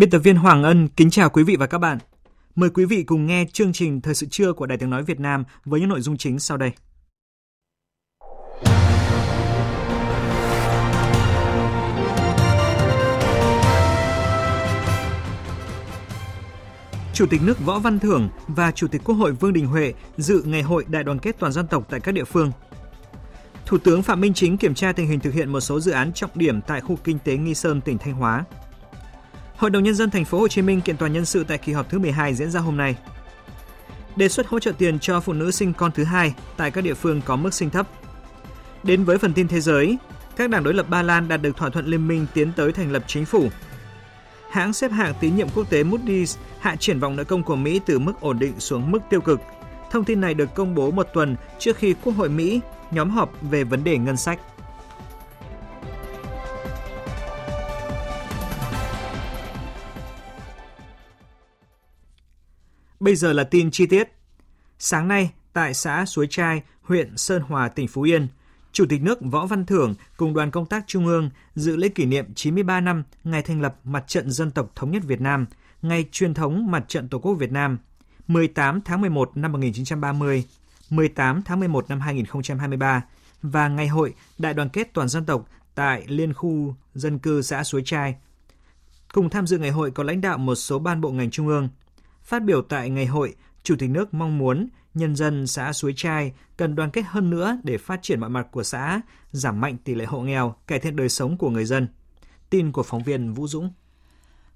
Biên tập viên Hoàng Ân kính chào quý vị và các bạn. Mời quý vị cùng nghe chương trình Thời sự trưa của Đài Tiếng Nói Việt Nam với những nội dung chính sau đây. Chủ tịch nước Võ Văn Thưởng và Chủ tịch Quốc hội Vương Đình Huệ dự ngày hội Đại đoàn kết toàn dân tộc tại các địa phương. Thủ tướng Phạm Minh Chính kiểm tra tình hình thực hiện một số dự án trọng điểm tại khu kinh tế Nghi Sơn, tỉnh Thanh Hóa. Hội đồng nhân dân thành phố Hồ Chí Minh kiện toàn nhân sự tại kỳ họp thứ 12 diễn ra hôm nay. Đề xuất hỗ trợ tiền cho phụ nữ sinh con thứ hai tại các địa phương có mức sinh thấp. Đến với phần tin thế giới, các đảng đối lập Ba Lan đạt được thỏa thuận liên minh tiến tới thành lập chính phủ. Hãng xếp hạng tín nhiệm quốc tế Moody's hạ triển vọng nợ công của Mỹ từ mức ổn định xuống mức tiêu cực. Thông tin này được công bố một tuần trước khi Quốc hội Mỹ nhóm họp về vấn đề ngân sách. Bây giờ là tin chi tiết. Sáng nay, tại xã Suối Trai, huyện Sơn Hòa, tỉnh Phú Yên, Chủ tịch nước Võ Văn Thưởng cùng đoàn công tác Trung ương dự lễ kỷ niệm 93 năm ngày thành lập Mặt trận Dân tộc Thống nhất Việt Nam, ngày truyền thống Mặt trận Tổ quốc Việt Nam, 18 tháng 11 năm 1930, 18 tháng 11 năm 2023 và ngày hội Đại đoàn kết toàn dân tộc tại Liên khu dân cư xã Suối Trai. Cùng tham dự ngày hội có lãnh đạo một số ban bộ ngành trung ương, Phát biểu tại ngày hội, Chủ tịch nước mong muốn nhân dân xã Suối Trai cần đoàn kết hơn nữa để phát triển mọi mặt của xã, giảm mạnh tỷ lệ hộ nghèo, cải thiện đời sống của người dân. Tin của phóng viên Vũ Dũng.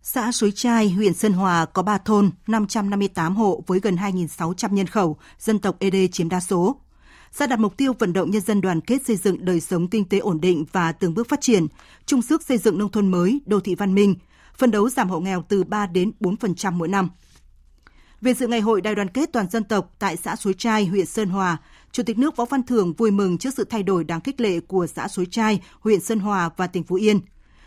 Xã Suối Trai, huyện Sơn Hòa có 3 thôn, 558 hộ với gần 2.600 nhân khẩu, dân tộc ED chiếm đa số. Xã đặt mục tiêu vận động nhân dân đoàn kết xây dựng đời sống kinh tế ổn định và từng bước phát triển, chung sức xây dựng nông thôn mới, đô thị văn minh, phân đấu giảm hộ nghèo từ 3 đến 4% mỗi năm. Về dự ngày hội đại đoàn kết toàn dân tộc tại xã Suối Trai, huyện Sơn Hòa, Chủ tịch nước Võ Văn Thưởng vui mừng trước sự thay đổi đáng khích lệ của xã Suối Trai, huyện Sơn Hòa và tỉnh Phú Yên.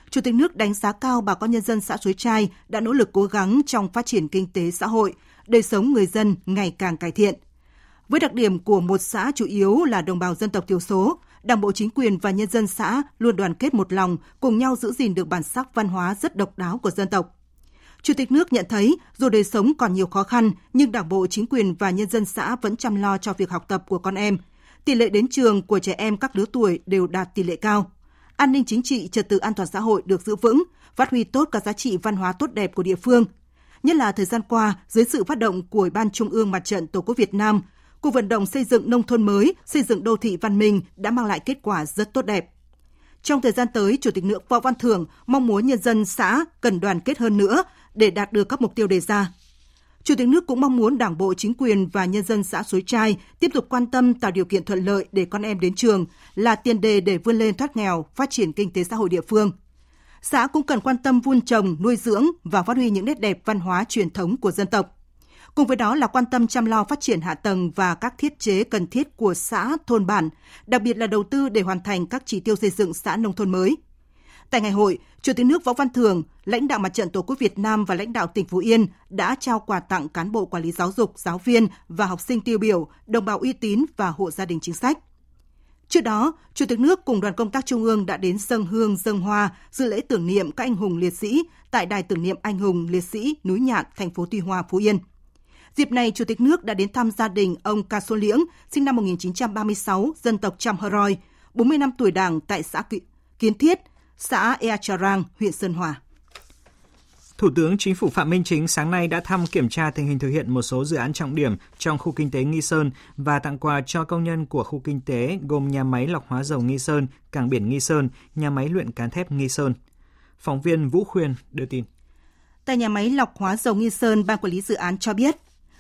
Chủ tịch nước đánh giá cao bà con nhân dân xã Suối Trai đã nỗ lực cố gắng trong phát triển kinh tế xã hội, đời sống người dân ngày càng cải thiện. Với đặc điểm của một xã chủ yếu là đồng bào dân tộc thiểu số, Đảng bộ chính quyền và nhân dân xã luôn đoàn kết một lòng, cùng nhau giữ gìn được bản sắc văn hóa rất độc đáo của dân tộc. Chủ tịch nước nhận thấy, dù đời sống còn nhiều khó khăn, nhưng Đảng bộ, chính quyền và nhân dân xã vẫn chăm lo cho việc học tập của con em. Tỷ lệ đến trường của trẻ em các lứa tuổi đều đạt tỷ lệ cao. An ninh chính trị, trật tự an toàn xã hội được giữ vững, phát huy tốt các giá trị văn hóa tốt đẹp của địa phương. Nhất là thời gian qua, dưới sự phát động của Ủy ban Trung ương Mặt trận Tổ quốc Việt Nam, cuộc vận động xây dựng nông thôn mới, xây dựng đô thị văn minh đã mang lại kết quả rất tốt đẹp. Trong thời gian tới, Chủ tịch nước Võ Văn Thưởng mong muốn nhân dân xã cần đoàn kết hơn nữa để đạt được các mục tiêu đề ra. Chủ tịch nước cũng mong muốn Đảng bộ, chính quyền và nhân dân xã Suối Trai tiếp tục quan tâm tạo điều kiện thuận lợi để con em đến trường là tiền đề để vươn lên thoát nghèo, phát triển kinh tế xã hội địa phương. Xã cũng cần quan tâm vun trồng, nuôi dưỡng và phát huy những nét đẹp văn hóa truyền thống của dân tộc. Cùng với đó là quan tâm chăm lo phát triển hạ tầng và các thiết chế cần thiết của xã, thôn bản, đặc biệt là đầu tư để hoàn thành các chỉ tiêu xây dựng xã nông thôn mới – Tại ngày hội, Chủ tịch nước Võ Văn Thường, lãnh đạo Mặt trận Tổ quốc Việt Nam và lãnh đạo tỉnh Phú Yên đã trao quà tặng cán bộ quản lý giáo dục, giáo viên và học sinh tiêu biểu, đồng bào uy tín và hộ gia đình chính sách. Trước đó, Chủ tịch nước cùng đoàn công tác Trung ương đã đến dân hương dân hoa dự lễ tưởng niệm các anh hùng liệt sĩ tại đài tưởng niệm anh hùng liệt sĩ núi Nhạn, thành phố Tuy Hòa, Phú Yên. Dịp này, Chủ tịch nước đã đến thăm gia đình ông Ca Sô Liễng, sinh năm 1936, dân tộc Cham Hờ Roi, 40 năm tuổi đảng tại xã Kiến Thiết, xã Ea Trà Rang, huyện Sơn Hòa. Thủ tướng Chính phủ Phạm Minh Chính sáng nay đã thăm kiểm tra tình hình thực hiện một số dự án trọng điểm trong khu kinh tế Nghi Sơn và tặng quà cho công nhân của khu kinh tế gồm nhà máy lọc hóa dầu Nghi Sơn, cảng biển Nghi Sơn, nhà máy luyện cán thép Nghi Sơn. Phóng viên Vũ Khuyên đưa tin. Tại nhà máy lọc hóa dầu Nghi Sơn, ban quản lý dự án cho biết,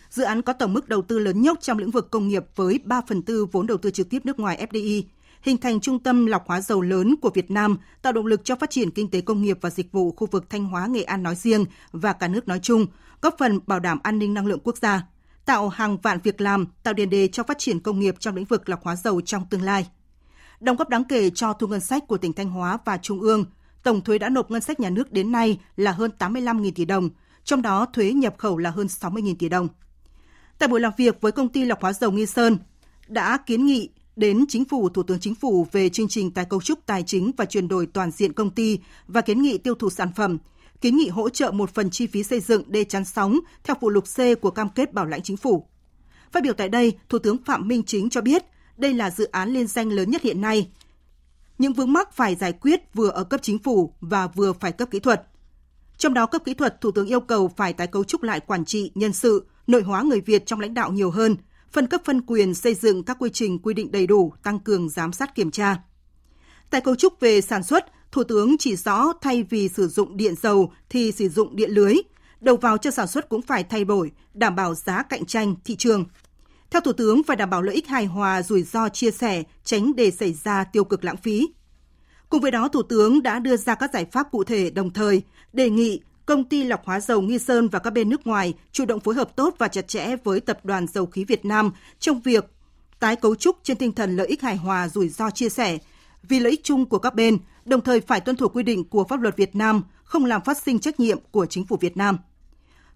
dự án có tổng mức đầu tư lớn nhất trong lĩnh vực công nghiệp với 3 phần tư vốn đầu tư trực tiếp nước ngoài FDI, hình thành trung tâm lọc hóa dầu lớn của Việt Nam, tạo động lực cho phát triển kinh tế công nghiệp và dịch vụ khu vực Thanh Hóa, Nghệ An nói riêng và cả nước nói chung, góp phần bảo đảm an ninh năng lượng quốc gia, tạo hàng vạn việc làm, tạo tiền đề cho phát triển công nghiệp trong lĩnh vực lọc hóa dầu trong tương lai. Đóng góp đáng kể cho thu ngân sách của tỉnh Thanh Hóa và Trung ương, tổng thuế đã nộp ngân sách nhà nước đến nay là hơn 85.000 tỷ đồng, trong đó thuế nhập khẩu là hơn 60.000 tỷ đồng. Tại buổi làm việc với công ty lọc hóa dầu Nghi Sơn, đã kiến nghị đến Chính phủ, Thủ tướng Chính phủ về chương trình tái cấu trúc tài chính và chuyển đổi toàn diện công ty và kiến nghị tiêu thụ sản phẩm, kiến nghị hỗ trợ một phần chi phí xây dựng đê chắn sóng theo phụ lục C của cam kết bảo lãnh chính phủ. Phát biểu tại đây, Thủ tướng Phạm Minh Chính cho biết đây là dự án liên danh lớn nhất hiện nay. Những vướng mắc phải giải quyết vừa ở cấp chính phủ và vừa phải cấp kỹ thuật. Trong đó cấp kỹ thuật, Thủ tướng yêu cầu phải tái cấu trúc lại quản trị, nhân sự, nội hóa người Việt trong lãnh đạo nhiều hơn, phân cấp phân quyền xây dựng các quy trình quy định đầy đủ, tăng cường giám sát kiểm tra. Tại cấu trúc về sản xuất, Thủ tướng chỉ rõ thay vì sử dụng điện dầu thì sử dụng điện lưới, đầu vào cho sản xuất cũng phải thay đổi, đảm bảo giá cạnh tranh thị trường. Theo Thủ tướng, phải đảm bảo lợi ích hài hòa, rủi ro chia sẻ, tránh để xảy ra tiêu cực lãng phí. Cùng với đó, Thủ tướng đã đưa ra các giải pháp cụ thể đồng thời đề nghị công ty lọc hóa dầu Nghi Sơn và các bên nước ngoài chủ động phối hợp tốt và chặt chẽ với Tập đoàn Dầu khí Việt Nam trong việc tái cấu trúc trên tinh thần lợi ích hài hòa rủi ro chia sẻ vì lợi ích chung của các bên, đồng thời phải tuân thủ quy định của pháp luật Việt Nam, không làm phát sinh trách nhiệm của chính phủ Việt Nam.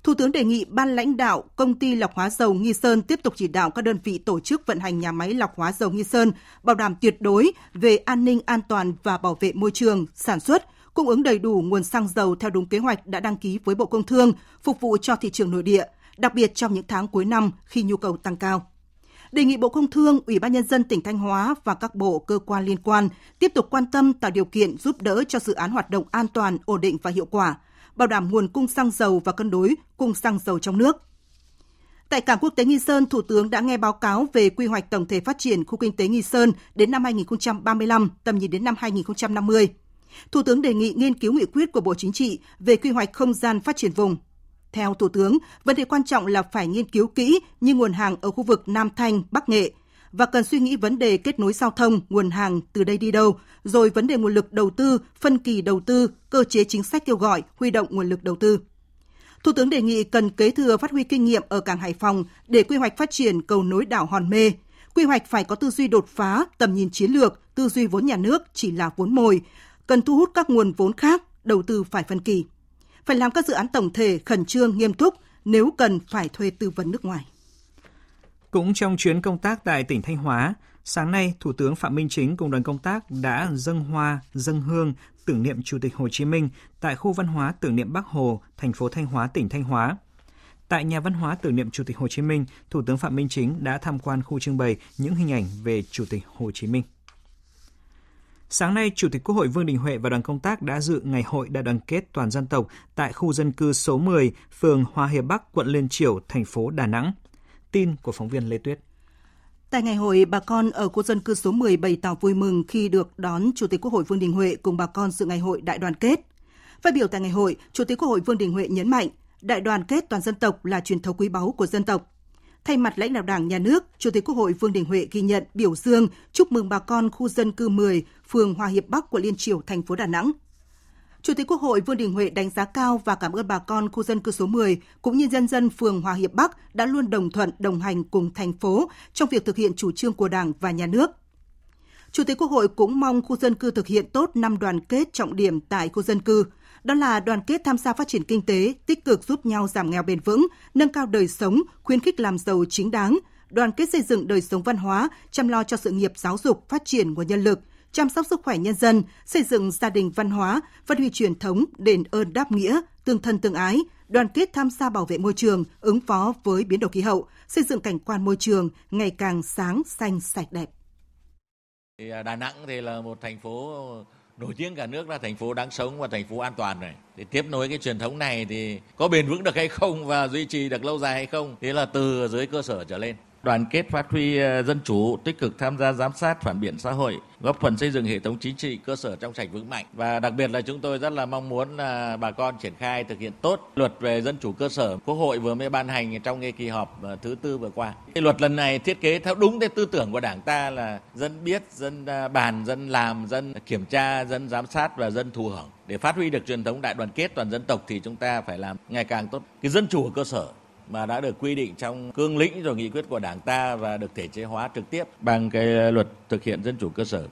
Thủ tướng đề nghị ban lãnh đạo công ty lọc hóa dầu Nghi Sơn tiếp tục chỉ đạo các đơn vị tổ chức vận hành nhà máy lọc hóa dầu Nghi Sơn bảo đảm tuyệt đối về an ninh an toàn và bảo vệ môi trường, sản xuất, cung ứng đầy đủ nguồn xăng dầu theo đúng kế hoạch đã đăng ký với Bộ Công Thương, phục vụ cho thị trường nội địa, đặc biệt trong những tháng cuối năm khi nhu cầu tăng cao. Đề nghị Bộ Công Thương, Ủy ban Nhân dân tỉnh Thanh Hóa và các bộ cơ quan liên quan tiếp tục quan tâm tạo điều kiện giúp đỡ cho dự án hoạt động an toàn, ổn định và hiệu quả, bảo đảm nguồn cung xăng dầu và cân đối cung xăng dầu trong nước. Tại cảng quốc tế Nghi Sơn, Thủ tướng đã nghe báo cáo về quy hoạch tổng thể phát triển khu kinh tế Nghi Sơn đến năm 2035, tầm nhìn đến năm 2050. Thủ tướng đề nghị nghiên cứu nghị quyết của Bộ Chính trị về quy hoạch không gian phát triển vùng. Theo Thủ tướng, vấn đề quan trọng là phải nghiên cứu kỹ như nguồn hàng ở khu vực Nam Thanh, Bắc Nghệ và cần suy nghĩ vấn đề kết nối giao thông, nguồn hàng từ đây đi đâu, rồi vấn đề nguồn lực đầu tư, phân kỳ đầu tư, cơ chế chính sách kêu gọi, huy động nguồn lực đầu tư. Thủ tướng đề nghị cần kế thừa phát huy kinh nghiệm ở cảng Hải Phòng để quy hoạch phát triển cầu nối đảo Hòn Mê. Quy hoạch phải có tư duy đột phá, tầm nhìn chiến lược, tư duy vốn nhà nước chỉ là vốn mồi, cần thu hút các nguồn vốn khác, đầu tư phải phân kỳ. Phải làm các dự án tổng thể khẩn trương nghiêm túc, nếu cần phải thuê tư vấn nước ngoài. Cũng trong chuyến công tác tại tỉnh Thanh Hóa, sáng nay Thủ tướng Phạm Minh Chính cùng đoàn công tác đã dâng hoa, dâng hương tưởng niệm Chủ tịch Hồ Chí Minh tại khu văn hóa tưởng niệm Bắc Hồ, thành phố Thanh Hóa, tỉnh Thanh Hóa. Tại nhà văn hóa tưởng niệm Chủ tịch Hồ Chí Minh, Thủ tướng Phạm Minh Chính đã tham quan khu trưng bày những hình ảnh về Chủ tịch Hồ Chí Minh. Sáng nay, Chủ tịch Quốc hội Vương Đình Huệ và đoàn công tác đã dự ngày hội đại đoàn kết toàn dân tộc tại khu dân cư số 10, phường Hòa Hiệp Bắc, quận Liên Triểu, thành phố Đà Nẵng. Tin của phóng viên Lê Tuyết. Tại ngày hội, bà con ở khu dân cư số 10 bày tỏ vui mừng khi được đón Chủ tịch Quốc hội Vương Đình Huệ cùng bà con dự ngày hội đại đoàn kết. Phát biểu tại ngày hội, Chủ tịch Quốc hội Vương Đình Huệ nhấn mạnh, đại đoàn kết toàn dân tộc là truyền thống quý báu của dân tộc. Thay mặt lãnh đạo Đảng, Nhà nước, Chủ tịch Quốc hội Vương Đình Huệ ghi nhận, biểu dương, chúc mừng bà con khu dân cư 10, phường Hòa Hiệp Bắc, quận Liên triều thành phố Đà Nẵng. Chủ tịch Quốc hội Vương Đình Huệ đánh giá cao và cảm ơn bà con khu dân cư số 10 cũng như nhân dân phường Hòa Hiệp Bắc đã luôn đồng thuận, đồng hành cùng thành phố trong việc thực hiện chủ trương của Đảng và Nhà nước. Chủ tịch Quốc hội cũng mong khu dân cư thực hiện tốt năm đoàn kết trọng điểm tại khu dân cư, đó là đoàn kết tham gia phát triển kinh tế, tích cực giúp nhau giảm nghèo bền vững, nâng cao đời sống, khuyến khích làm giàu chính đáng, đoàn kết xây dựng đời sống văn hóa, chăm lo cho sự nghiệp giáo dục, phát triển nguồn nhân lực, chăm sóc sức khỏe nhân dân, xây dựng gia đình văn hóa, phát huy truyền thống, đền ơn đáp nghĩa, tương thân tương ái, đoàn kết tham gia bảo vệ môi trường, ứng phó với biến đổi khí hậu, xây dựng cảnh quan môi trường ngày càng sáng, xanh, sạch đẹp. À, Đà Nẵng thì là một thành phố nổi tiếng cả nước là thành phố đáng sống và thành phố an toàn rồi Để tiếp nối cái truyền thống này thì có bền vững được hay không và duy trì được lâu dài hay không thế là từ dưới cơ sở trở lên đoàn kết phát huy ờ, dân chủ, tích cực tham gia giám sát phản biện xã hội, góp phần xây dựng hệ thống chính trị cơ sở trong sạch vững mạnh và đặc biệt là chúng tôi rất là mong muốn là bà con triển khai thực hiện tốt luật về dân chủ cơ sở Quốc hội vừa mới ban hành trong cái kỳ họp ờ, thứ tư vừa qua. Cái luật lần này thiết kế theo đúng cái tư tưởng của Đảng ta là dân biết, dân bàn, dân làm, dân kiểm tra, dân giám sát và dân thụ hưởng. Để phát huy được truyền thống đại đoàn kết toàn dân tộc thì chúng ta phải làm ngày càng tốt cái dân chủ ở cơ sở mà đã được quy định trong cương lĩnh rồi nghị quyết của Đảng ta và được thể chế hóa trực tiếp bằng cái luật thực hiện dân chủ cơ sở.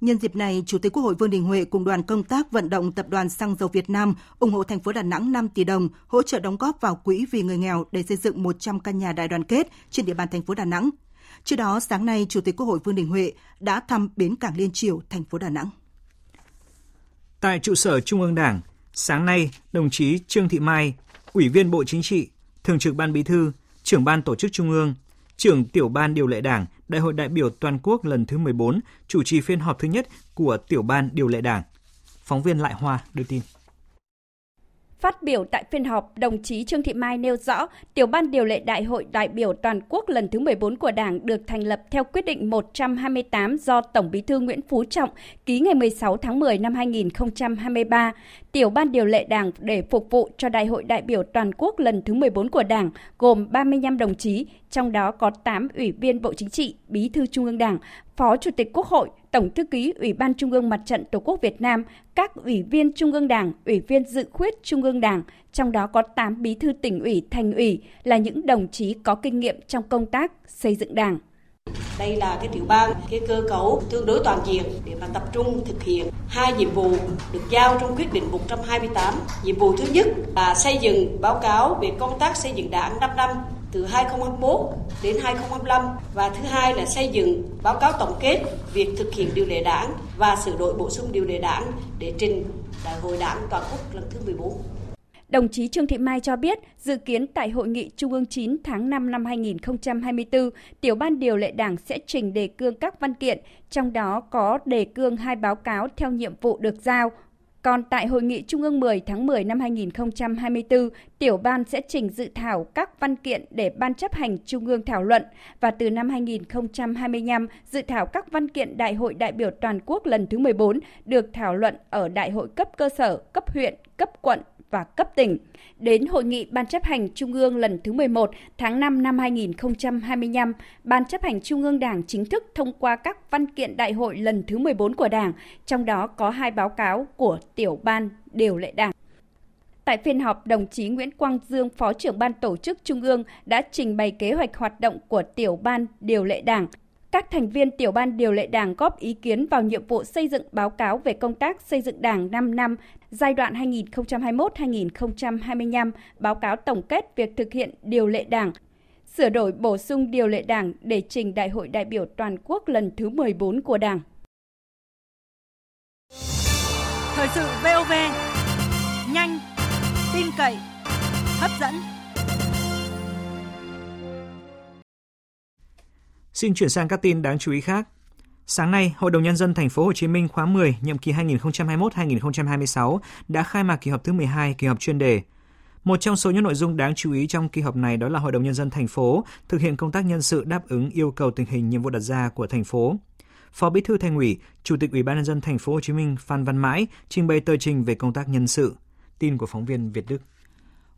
Nhân dịp này, Chủ tịch Quốc hội Vương Đình Huệ cùng đoàn công tác vận động Tập đoàn Xăng dầu Việt Nam ủng hộ thành phố Đà Nẵng 5 tỷ đồng hỗ trợ đóng góp vào quỹ vì người nghèo để xây dựng 100 căn nhà đại đoàn kết trên địa bàn thành phố Đà Nẵng. Trước đó, sáng nay, Chủ tịch Quốc hội Vương Đình Huệ đã thăm bến cảng Liên Triều, thành phố Đà Nẵng. Tại trụ sở Trung ương Đảng, sáng nay, đồng chí Trương Thị Mai, Ủy viên Bộ Chính trị, Thường trực Ban Bí thư, trưởng Ban Tổ chức Trung ương, trưởng Tiểu ban Điều lệ Đảng, Đại hội đại biểu toàn quốc lần thứ 14, chủ trì phiên họp thứ nhất của Tiểu ban Điều lệ Đảng. Phóng viên Lại Hoa đưa tin. Phát biểu tại phiên họp, đồng chí Trương Thị Mai nêu rõ, tiểu ban điều lệ Đại hội đại biểu toàn quốc lần thứ 14 của Đảng được thành lập theo quyết định 128 do Tổng Bí thư Nguyễn Phú Trọng ký ngày 16 tháng 10 năm 2023. Tiểu ban điều lệ Đảng để phục vụ cho Đại hội đại biểu toàn quốc lần thứ 14 của Đảng gồm 35 đồng chí, trong đó có 8 ủy viên Bộ Chính trị, Bí thư Trung ương Đảng, Phó Chủ tịch Quốc hội, Tổng thư ký Ủy ban Trung ương Mặt trận Tổ quốc Việt Nam, các ủy viên Trung ương Đảng, ủy viên dự khuyết Trung ương Đảng, trong đó có 8 bí thư tỉnh ủy, thành ủy là những đồng chí có kinh nghiệm trong công tác xây dựng Đảng. Đây là cái tiểu ban, cái cơ cấu tương đối toàn diện để mà tập trung thực hiện hai nhiệm vụ được giao trong quyết định 128. Nhiệm vụ thứ nhất là xây dựng báo cáo về công tác xây dựng đảng 5 năm từ 2021 đến 2025 và thứ hai là xây dựng báo cáo tổng kết việc thực hiện điều lệ đảng và sửa đổi bổ sung điều lệ đảng để trình Đại hội Đảng toàn quốc lần thứ 14. Đồng chí Trương Thị Mai cho biết, dự kiến tại Hội nghị Trung ương 9 tháng 5 năm 2024, Tiểu ban điều lệ Đảng sẽ trình đề cương các văn kiện, trong đó có đề cương hai báo cáo theo nhiệm vụ được giao, còn tại Hội nghị Trung ương 10 tháng 10 năm 2024, tiểu ban sẽ trình dự thảo các văn kiện để Ban chấp hành Trung ương thảo luận. Và từ năm 2025, dự thảo các văn kiện Đại hội đại biểu toàn quốc lần thứ 14 được thảo luận ở Đại hội cấp cơ sở, cấp huyện, cấp quận và cấp tỉnh. Đến hội nghị Ban chấp hành Trung ương lần thứ 11 tháng 5 năm 2025, Ban chấp hành Trung ương Đảng chính thức thông qua các văn kiện đại hội lần thứ 14 của Đảng, trong đó có hai báo cáo của tiểu ban điều lệ Đảng. Tại phiên họp, đồng chí Nguyễn Quang Dương, Phó trưởng Ban Tổ chức Trung ương đã trình bày kế hoạch hoạt động của tiểu ban điều lệ Đảng các thành viên tiểu ban điều lệ Đảng góp ý kiến vào nhiệm vụ xây dựng báo cáo về công tác xây dựng Đảng 5 năm giai đoạn 2021-2025, báo cáo tổng kết việc thực hiện điều lệ Đảng, sửa đổi bổ sung điều lệ Đảng để trình Đại hội đại biểu toàn quốc lần thứ 14 của Đảng. Thời sự VOV, nhanh, tin cậy, hấp dẫn. Xin chuyển sang các tin đáng chú ý khác. Sáng nay, Hội đồng nhân dân thành phố Hồ Chí Minh khóa 10, nhiệm kỳ 2021-2026 đã khai mạc kỳ họp thứ 12, kỳ họp chuyên đề. Một trong số những nội dung đáng chú ý trong kỳ họp này đó là Hội đồng nhân dân thành phố thực hiện công tác nhân sự đáp ứng yêu cầu tình hình nhiệm vụ đặt ra của thành phố. Phó Bí thư Thành ủy, Chủ tịch Ủy ban nhân dân thành phố Hồ Chí Minh Phan Văn Mãi trình bày tờ trình về công tác nhân sự. Tin của phóng viên Việt Đức.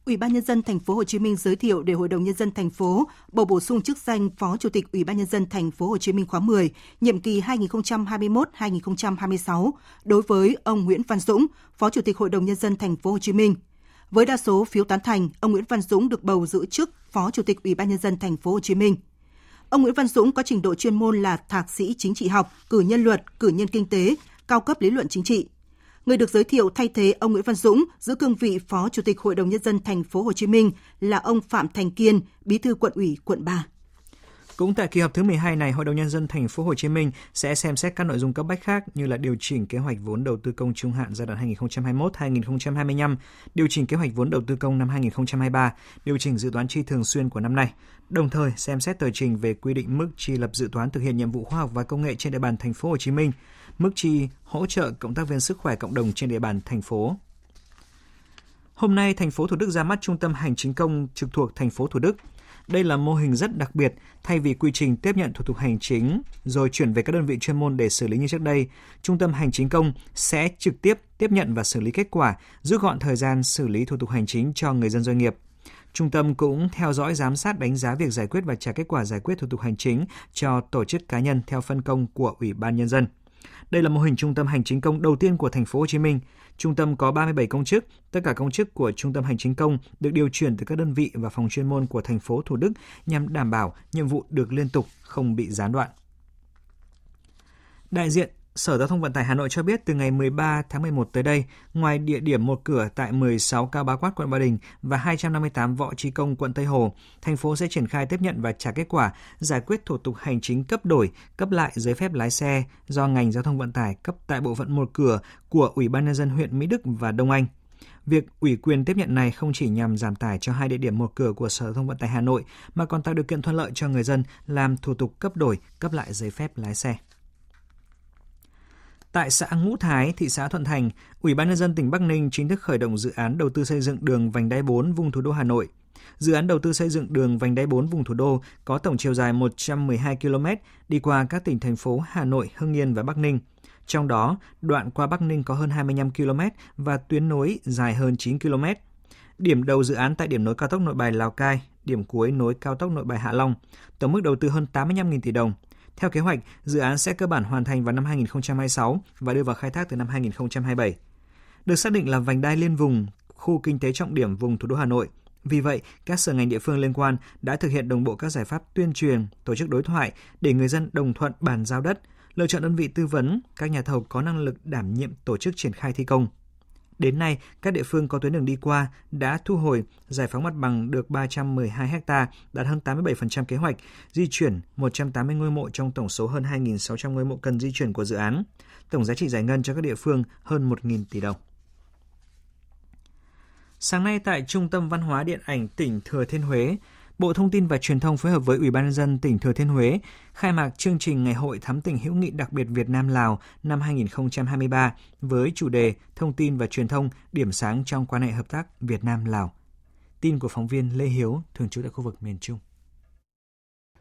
Ủy ban nhân dân thành phố Hồ Chí Minh giới thiệu để Hội đồng nhân dân thành phố bầu bổ sung chức danh Phó Chủ tịch Ủy ban nhân dân thành phố Hồ Chí Minh khóa 10, nhiệm kỳ 2021-2026 đối với ông Nguyễn Văn Dũng, Phó Chủ tịch Hội đồng nhân dân thành phố Hồ Chí Minh. Với đa số phiếu tán thành, ông Nguyễn Văn Dũng được bầu giữ chức Phó Chủ tịch Ủy ban nhân dân thành phố Hồ Chí Minh. Ông Nguyễn Văn Dũng có trình độ chuyên môn là thạc sĩ chính trị học, cử nhân luật, cử nhân kinh tế, cao cấp lý luận chính trị, Người được giới thiệu thay thế ông Nguyễn Văn Dũng giữ cương vị Phó Chủ tịch Hội đồng nhân dân thành phố Hồ Chí Minh là ông Phạm Thành Kiên, Bí thư quận ủy quận 3. Cũng tại kỳ họp thứ 12 này, Hội đồng nhân dân thành phố Hồ Chí Minh sẽ xem xét các nội dung cấp bách khác như là điều chỉnh kế hoạch vốn đầu tư công trung hạn giai đoạn 2021-2025, điều chỉnh kế hoạch vốn đầu tư công năm 2023, điều chỉnh dự toán chi thường xuyên của năm nay. Đồng thời xem xét tờ trình về quy định mức chi lập dự toán thực hiện nhiệm vụ khoa học và công nghệ trên địa bàn thành phố Hồ Chí Minh mức chi hỗ trợ cộng tác viên sức khỏe cộng đồng trên địa bàn thành phố. Hôm nay, thành phố Thủ Đức ra mắt Trung tâm Hành chính công trực thuộc thành phố Thủ Đức. Đây là mô hình rất đặc biệt, thay vì quy trình tiếp nhận thủ tục hành chính rồi chuyển về các đơn vị chuyên môn để xử lý như trước đây, Trung tâm Hành chính công sẽ trực tiếp tiếp nhận và xử lý kết quả, rút gọn thời gian xử lý thủ tục hành chính cho người dân doanh nghiệp. Trung tâm cũng theo dõi giám sát đánh giá việc giải quyết và trả kết quả giải quyết thủ tục hành chính cho tổ chức cá nhân theo phân công của Ủy ban nhân dân. Đây là mô hình trung tâm hành chính công đầu tiên của thành phố Hồ Chí Minh. Trung tâm có 37 công chức, tất cả công chức của Trung tâm Hành chính công được điều chuyển từ các đơn vị và phòng chuyên môn của thành phố Thủ Đức nhằm đảm bảo nhiệm vụ được liên tục, không bị gián đoạn. Đại diện Sở Giao thông Vận tải Hà Nội cho biết từ ngày 13 tháng 11 tới đây, ngoài địa điểm một cửa tại 16 Cao Bá Quát quận Ba Đình và 258 Võ Trí Công quận Tây Hồ, thành phố sẽ triển khai tiếp nhận và trả kết quả giải quyết thủ tục hành chính cấp đổi, cấp lại giấy phép lái xe do ngành giao thông vận tải cấp tại bộ phận một cửa của Ủy ban nhân dân huyện Mỹ Đức và Đông Anh. Việc ủy quyền tiếp nhận này không chỉ nhằm giảm tải cho hai địa điểm một cửa của Sở Giao thông Vận tải Hà Nội mà còn tạo điều kiện thuận lợi cho người dân làm thủ tục cấp đổi, cấp lại giấy phép lái xe. Tại xã Ngũ Thái, thị xã Thuận Thành, Ủy ban nhân dân tỉnh Bắc Ninh chính thức khởi động dự án đầu tư xây dựng đường vành đai 4 vùng thủ đô Hà Nội. Dự án đầu tư xây dựng đường vành đai 4 vùng thủ đô có tổng chiều dài 112 km đi qua các tỉnh thành phố Hà Nội, Hưng Yên và Bắc Ninh. Trong đó, đoạn qua Bắc Ninh có hơn 25 km và tuyến nối dài hơn 9 km. Điểm đầu dự án tại điểm nối cao tốc Nội Bài Lào Cai, điểm cuối nối cao tốc Nội Bài Hạ Long. Tổng mức đầu tư hơn 85.000 tỷ đồng – theo kế hoạch, dự án sẽ cơ bản hoàn thành vào năm 2026 và đưa vào khai thác từ năm 2027. Được xác định là vành đai liên vùng, khu kinh tế trọng điểm vùng thủ đô Hà Nội. Vì vậy, các sở ngành địa phương liên quan đã thực hiện đồng bộ các giải pháp tuyên truyền, tổ chức đối thoại để người dân đồng thuận bàn giao đất, lựa chọn đơn vị tư vấn, các nhà thầu có năng lực đảm nhiệm tổ chức triển khai thi công. Đến nay, các địa phương có tuyến đường đi qua đã thu hồi, giải phóng mặt bằng được 312 ha, đạt hơn 87% kế hoạch, di chuyển 180 ngôi mộ trong tổng số hơn 2.600 ngôi mộ cần di chuyển của dự án. Tổng giá trị giải ngân cho các địa phương hơn 1.000 tỷ đồng. Sáng nay tại Trung tâm Văn hóa Điện ảnh tỉnh Thừa Thiên Huế, Bộ Thông tin và Truyền thông phối hợp với Ủy ban nhân dân tỉnh Thừa Thiên Huế khai mạc chương trình Ngày hội thắm tỉnh hữu nghị đặc biệt Việt Nam Lào năm 2023 với chủ đề Thông tin và truyền thông điểm sáng trong quan hệ hợp tác Việt Nam Lào. Tin của phóng viên Lê Hiếu thường trú tại khu vực miền Trung.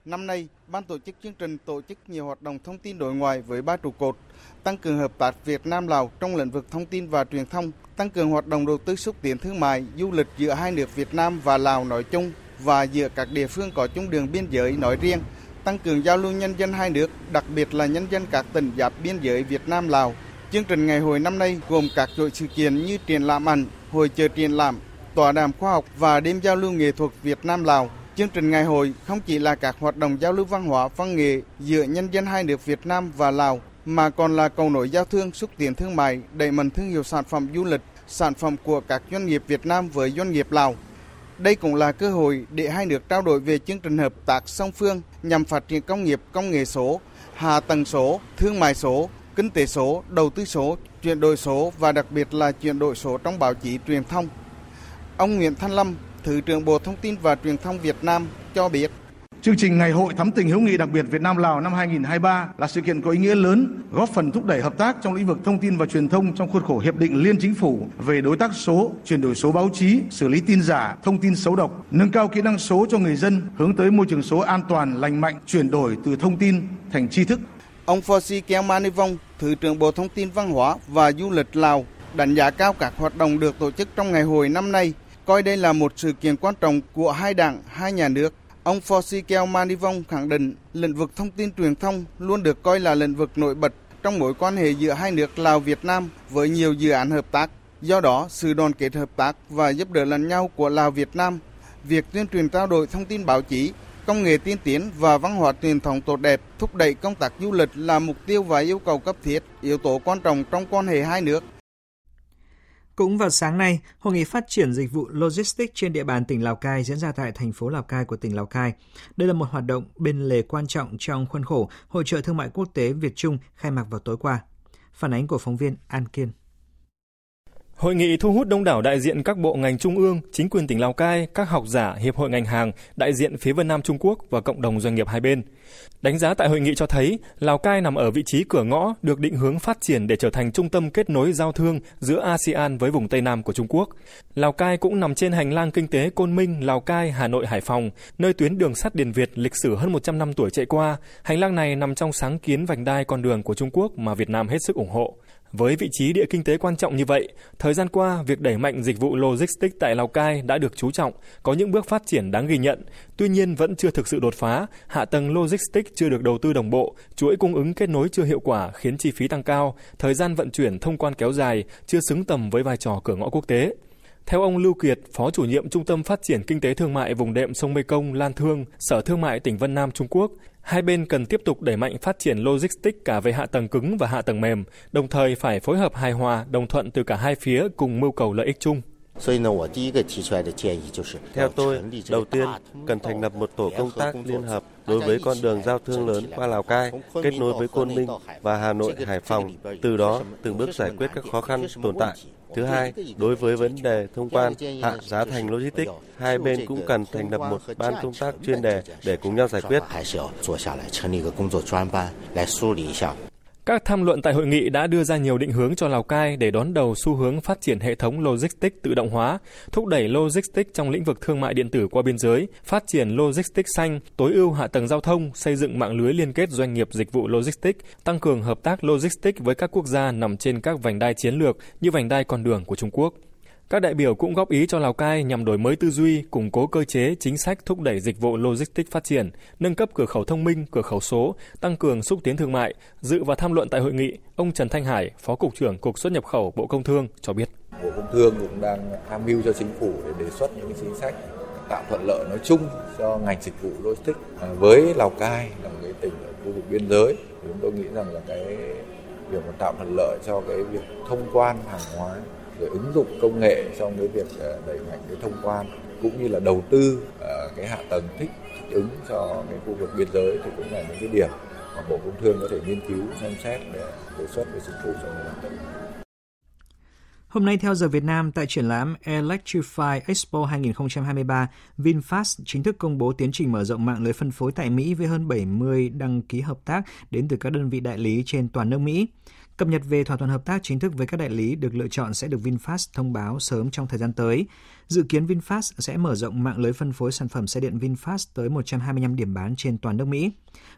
Năm nay, ban tổ chức chương trình tổ chức nhiều hoạt động thông tin đối ngoại với ba trụ cột, tăng cường hợp tác Việt Nam Lào trong lĩnh vực thông tin và truyền thông, tăng cường hoạt động đầu tư xúc tiến thương mại, du lịch giữa hai nước Việt Nam và Lào nói chung và giữa các địa phương có chung đường biên giới nói riêng, tăng cường giao lưu nhân dân hai nước, đặc biệt là nhân dân các tỉnh giáp biên giới Việt Nam Lào. Chương trình ngày hội năm nay gồm các chuỗi sự kiện như triển lãm ảnh, hội chợ triển lãm, tọa đàm khoa học và đêm giao lưu nghệ thuật Việt Nam Lào. Chương trình ngày hội không chỉ là các hoạt động giao lưu văn hóa văn nghệ giữa nhân dân hai nước Việt Nam và Lào mà còn là cầu nối giao thương, xúc tiến thương mại, đẩy mạnh thương hiệu sản phẩm du lịch, sản phẩm của các doanh nghiệp Việt Nam với doanh nghiệp Lào. Đây cũng là cơ hội để hai nước trao đổi về chương trình hợp tác song phương nhằm phát triển công nghiệp công nghệ số, hạ tầng số, thương mại số, kinh tế số, đầu tư số, chuyển đổi số và đặc biệt là chuyển đổi số trong báo chí truyền thông. Ông Nguyễn Thanh Lâm, Thứ trưởng Bộ Thông tin và Truyền thông Việt Nam cho biết Chương trình Ngày hội thắm tình hữu nghị đặc biệt Việt Nam Lào năm 2023 là sự kiện có ý nghĩa lớn, góp phần thúc đẩy hợp tác trong lĩnh vực thông tin và truyền thông trong khuôn khổ hiệp định liên chính phủ về đối tác số, chuyển đổi số báo chí, xử lý tin giả, thông tin xấu độc, nâng cao kỹ năng số cho người dân, hướng tới môi trường số an toàn, lành mạnh, chuyển đổi từ thông tin thành tri thức. Ông Fosi Kemanivong, Thứ trưởng Bộ Thông tin Văn hóa và Du lịch Lào, đánh giá cao các hoạt động được tổ chức trong ngày hội năm nay, coi đây là một sự kiện quan trọng của hai đảng, hai nhà nước Ông Fosikeo Manivong khẳng định lĩnh vực thông tin truyền thông luôn được coi là lĩnh vực nổi bật trong mối quan hệ giữa hai nước Lào Việt Nam với nhiều dự án hợp tác. Do đó, sự đoàn kết hợp tác và giúp đỡ lẫn nhau của Lào Việt Nam, việc tuyên truyền trao đổi thông tin báo chí, công nghệ tiên tiến và văn hóa truyền thống tốt đẹp, thúc đẩy công tác du lịch là mục tiêu và yêu cầu cấp thiết, yếu tố quan trọng trong quan hệ hai nước. Cũng vào sáng nay, Hội nghị phát triển dịch vụ logistics trên địa bàn tỉnh Lào Cai diễn ra tại thành phố Lào Cai của tỉnh Lào Cai. Đây là một hoạt động bên lề quan trọng trong khuôn khổ Hội trợ Thương mại Quốc tế Việt Trung khai mạc vào tối qua. Phản ánh của phóng viên An Kiên. Hội nghị thu hút đông đảo đại diện các bộ ngành trung ương, chính quyền tỉnh Lào Cai, các học giả, hiệp hội ngành hàng, đại diện phía Vân Nam Trung Quốc và cộng đồng doanh nghiệp hai bên. Đánh giá tại hội nghị cho thấy, Lào Cai nằm ở vị trí cửa ngõ được định hướng phát triển để trở thành trung tâm kết nối giao thương giữa ASEAN với vùng Tây Nam của Trung Quốc. Lào Cai cũng nằm trên hành lang kinh tế Côn Minh, Lào Cai, Hà Nội, Hải Phòng, nơi tuyến đường sắt Điền Việt lịch sử hơn 100 năm tuổi chạy qua. Hành lang này nằm trong sáng kiến vành đai con đường của Trung Quốc mà Việt Nam hết sức ủng hộ. Với vị trí địa kinh tế quan trọng như vậy, thời gian qua, việc đẩy mạnh dịch vụ logistics tại Lào Cai đã được chú trọng, có những bước phát triển đáng ghi nhận. Tuy nhiên vẫn chưa thực sự đột phá, hạ tầng logistics chưa được đầu tư đồng bộ, chuỗi cung ứng kết nối chưa hiệu quả khiến chi phí tăng cao, thời gian vận chuyển thông quan kéo dài, chưa xứng tầm với vai trò cửa ngõ quốc tế. Theo ông Lưu Kiệt, Phó chủ nhiệm Trung tâm Phát triển Kinh tế Thương mại vùng đệm sông Mekong Lan Thương, Sở Thương mại tỉnh Vân Nam Trung Quốc, hai bên cần tiếp tục đẩy mạnh phát triển logistics cả về hạ tầng cứng và hạ tầng mềm, đồng thời phải phối hợp hài hòa, đồng thuận từ cả hai phía cùng mưu cầu lợi ích chung. Theo tôi, đầu tiên cần thành lập một tổ công tác liên hợp đối với con đường giao thương lớn qua Lào Cai, kết nối với Côn Minh và Hà Nội, Hải Phòng, từ đó từng bước giải quyết các khó khăn tồn tại. Thứ hai, đối với vấn đề thông quan hạ giá thành logistics, hai bên cũng cần thành lập một ban công tác chuyên đề để cùng nhau giải quyết. Các tham luận tại hội nghị đã đưa ra nhiều định hướng cho Lào Cai để đón đầu xu hướng phát triển hệ thống logistics tự động hóa, thúc đẩy logistics trong lĩnh vực thương mại điện tử qua biên giới, phát triển logistics xanh, tối ưu hạ tầng giao thông, xây dựng mạng lưới liên kết doanh nghiệp dịch vụ logistics, tăng cường hợp tác logistics với các quốc gia nằm trên các vành đai chiến lược như vành đai con đường của Trung Quốc. Các đại biểu cũng góp ý cho Lào Cai nhằm đổi mới tư duy, củng cố cơ chế, chính sách thúc đẩy dịch vụ logistics phát triển, nâng cấp cửa khẩu thông minh, cửa khẩu số, tăng cường xúc tiến thương mại. Dự và tham luận tại hội nghị, ông Trần Thanh Hải, Phó Cục trưởng Cục xuất nhập khẩu Bộ Công Thương cho biết. Bộ Công Thương cũng đang tham mưu cho chính phủ để đề xuất những chính sách tạo thuận lợi nói chung cho ngành dịch vụ logistics. À, với Lào Cai là một cái tỉnh ở khu vực biên giới, chúng tôi nghĩ rằng là cái việc mà tạo thuận lợi cho cái việc thông quan hàng hóa rồi ứng dụng công nghệ trong cái việc ờ, đẩy mạnh cái thông quan cũng như là đầu tư ờ, cái hạ tầng thích, thích ứng cho cái khu vực biên giới thì cũng là những cái điểm mà Bộ Công Thương có thể nghiên cứu xem xét để đề xuất với chính phủ trong thời gian. Hôm nay theo giờ Việt Nam tại triển lãm Electrify Expo 2023, VinFast chính thức công bố tiến trình mở rộng mạng lưới phân phối tại Mỹ với hơn 70 đăng ký hợp tác đến từ các đơn vị đại lý trên toàn nước Mỹ. Cập nhật về thỏa thuận hợp tác chính thức với các đại lý được lựa chọn sẽ được VinFast thông báo sớm trong thời gian tới. Dự kiến VinFast sẽ mở rộng mạng lưới phân phối sản phẩm xe điện VinFast tới 125 điểm bán trên toàn nước Mỹ.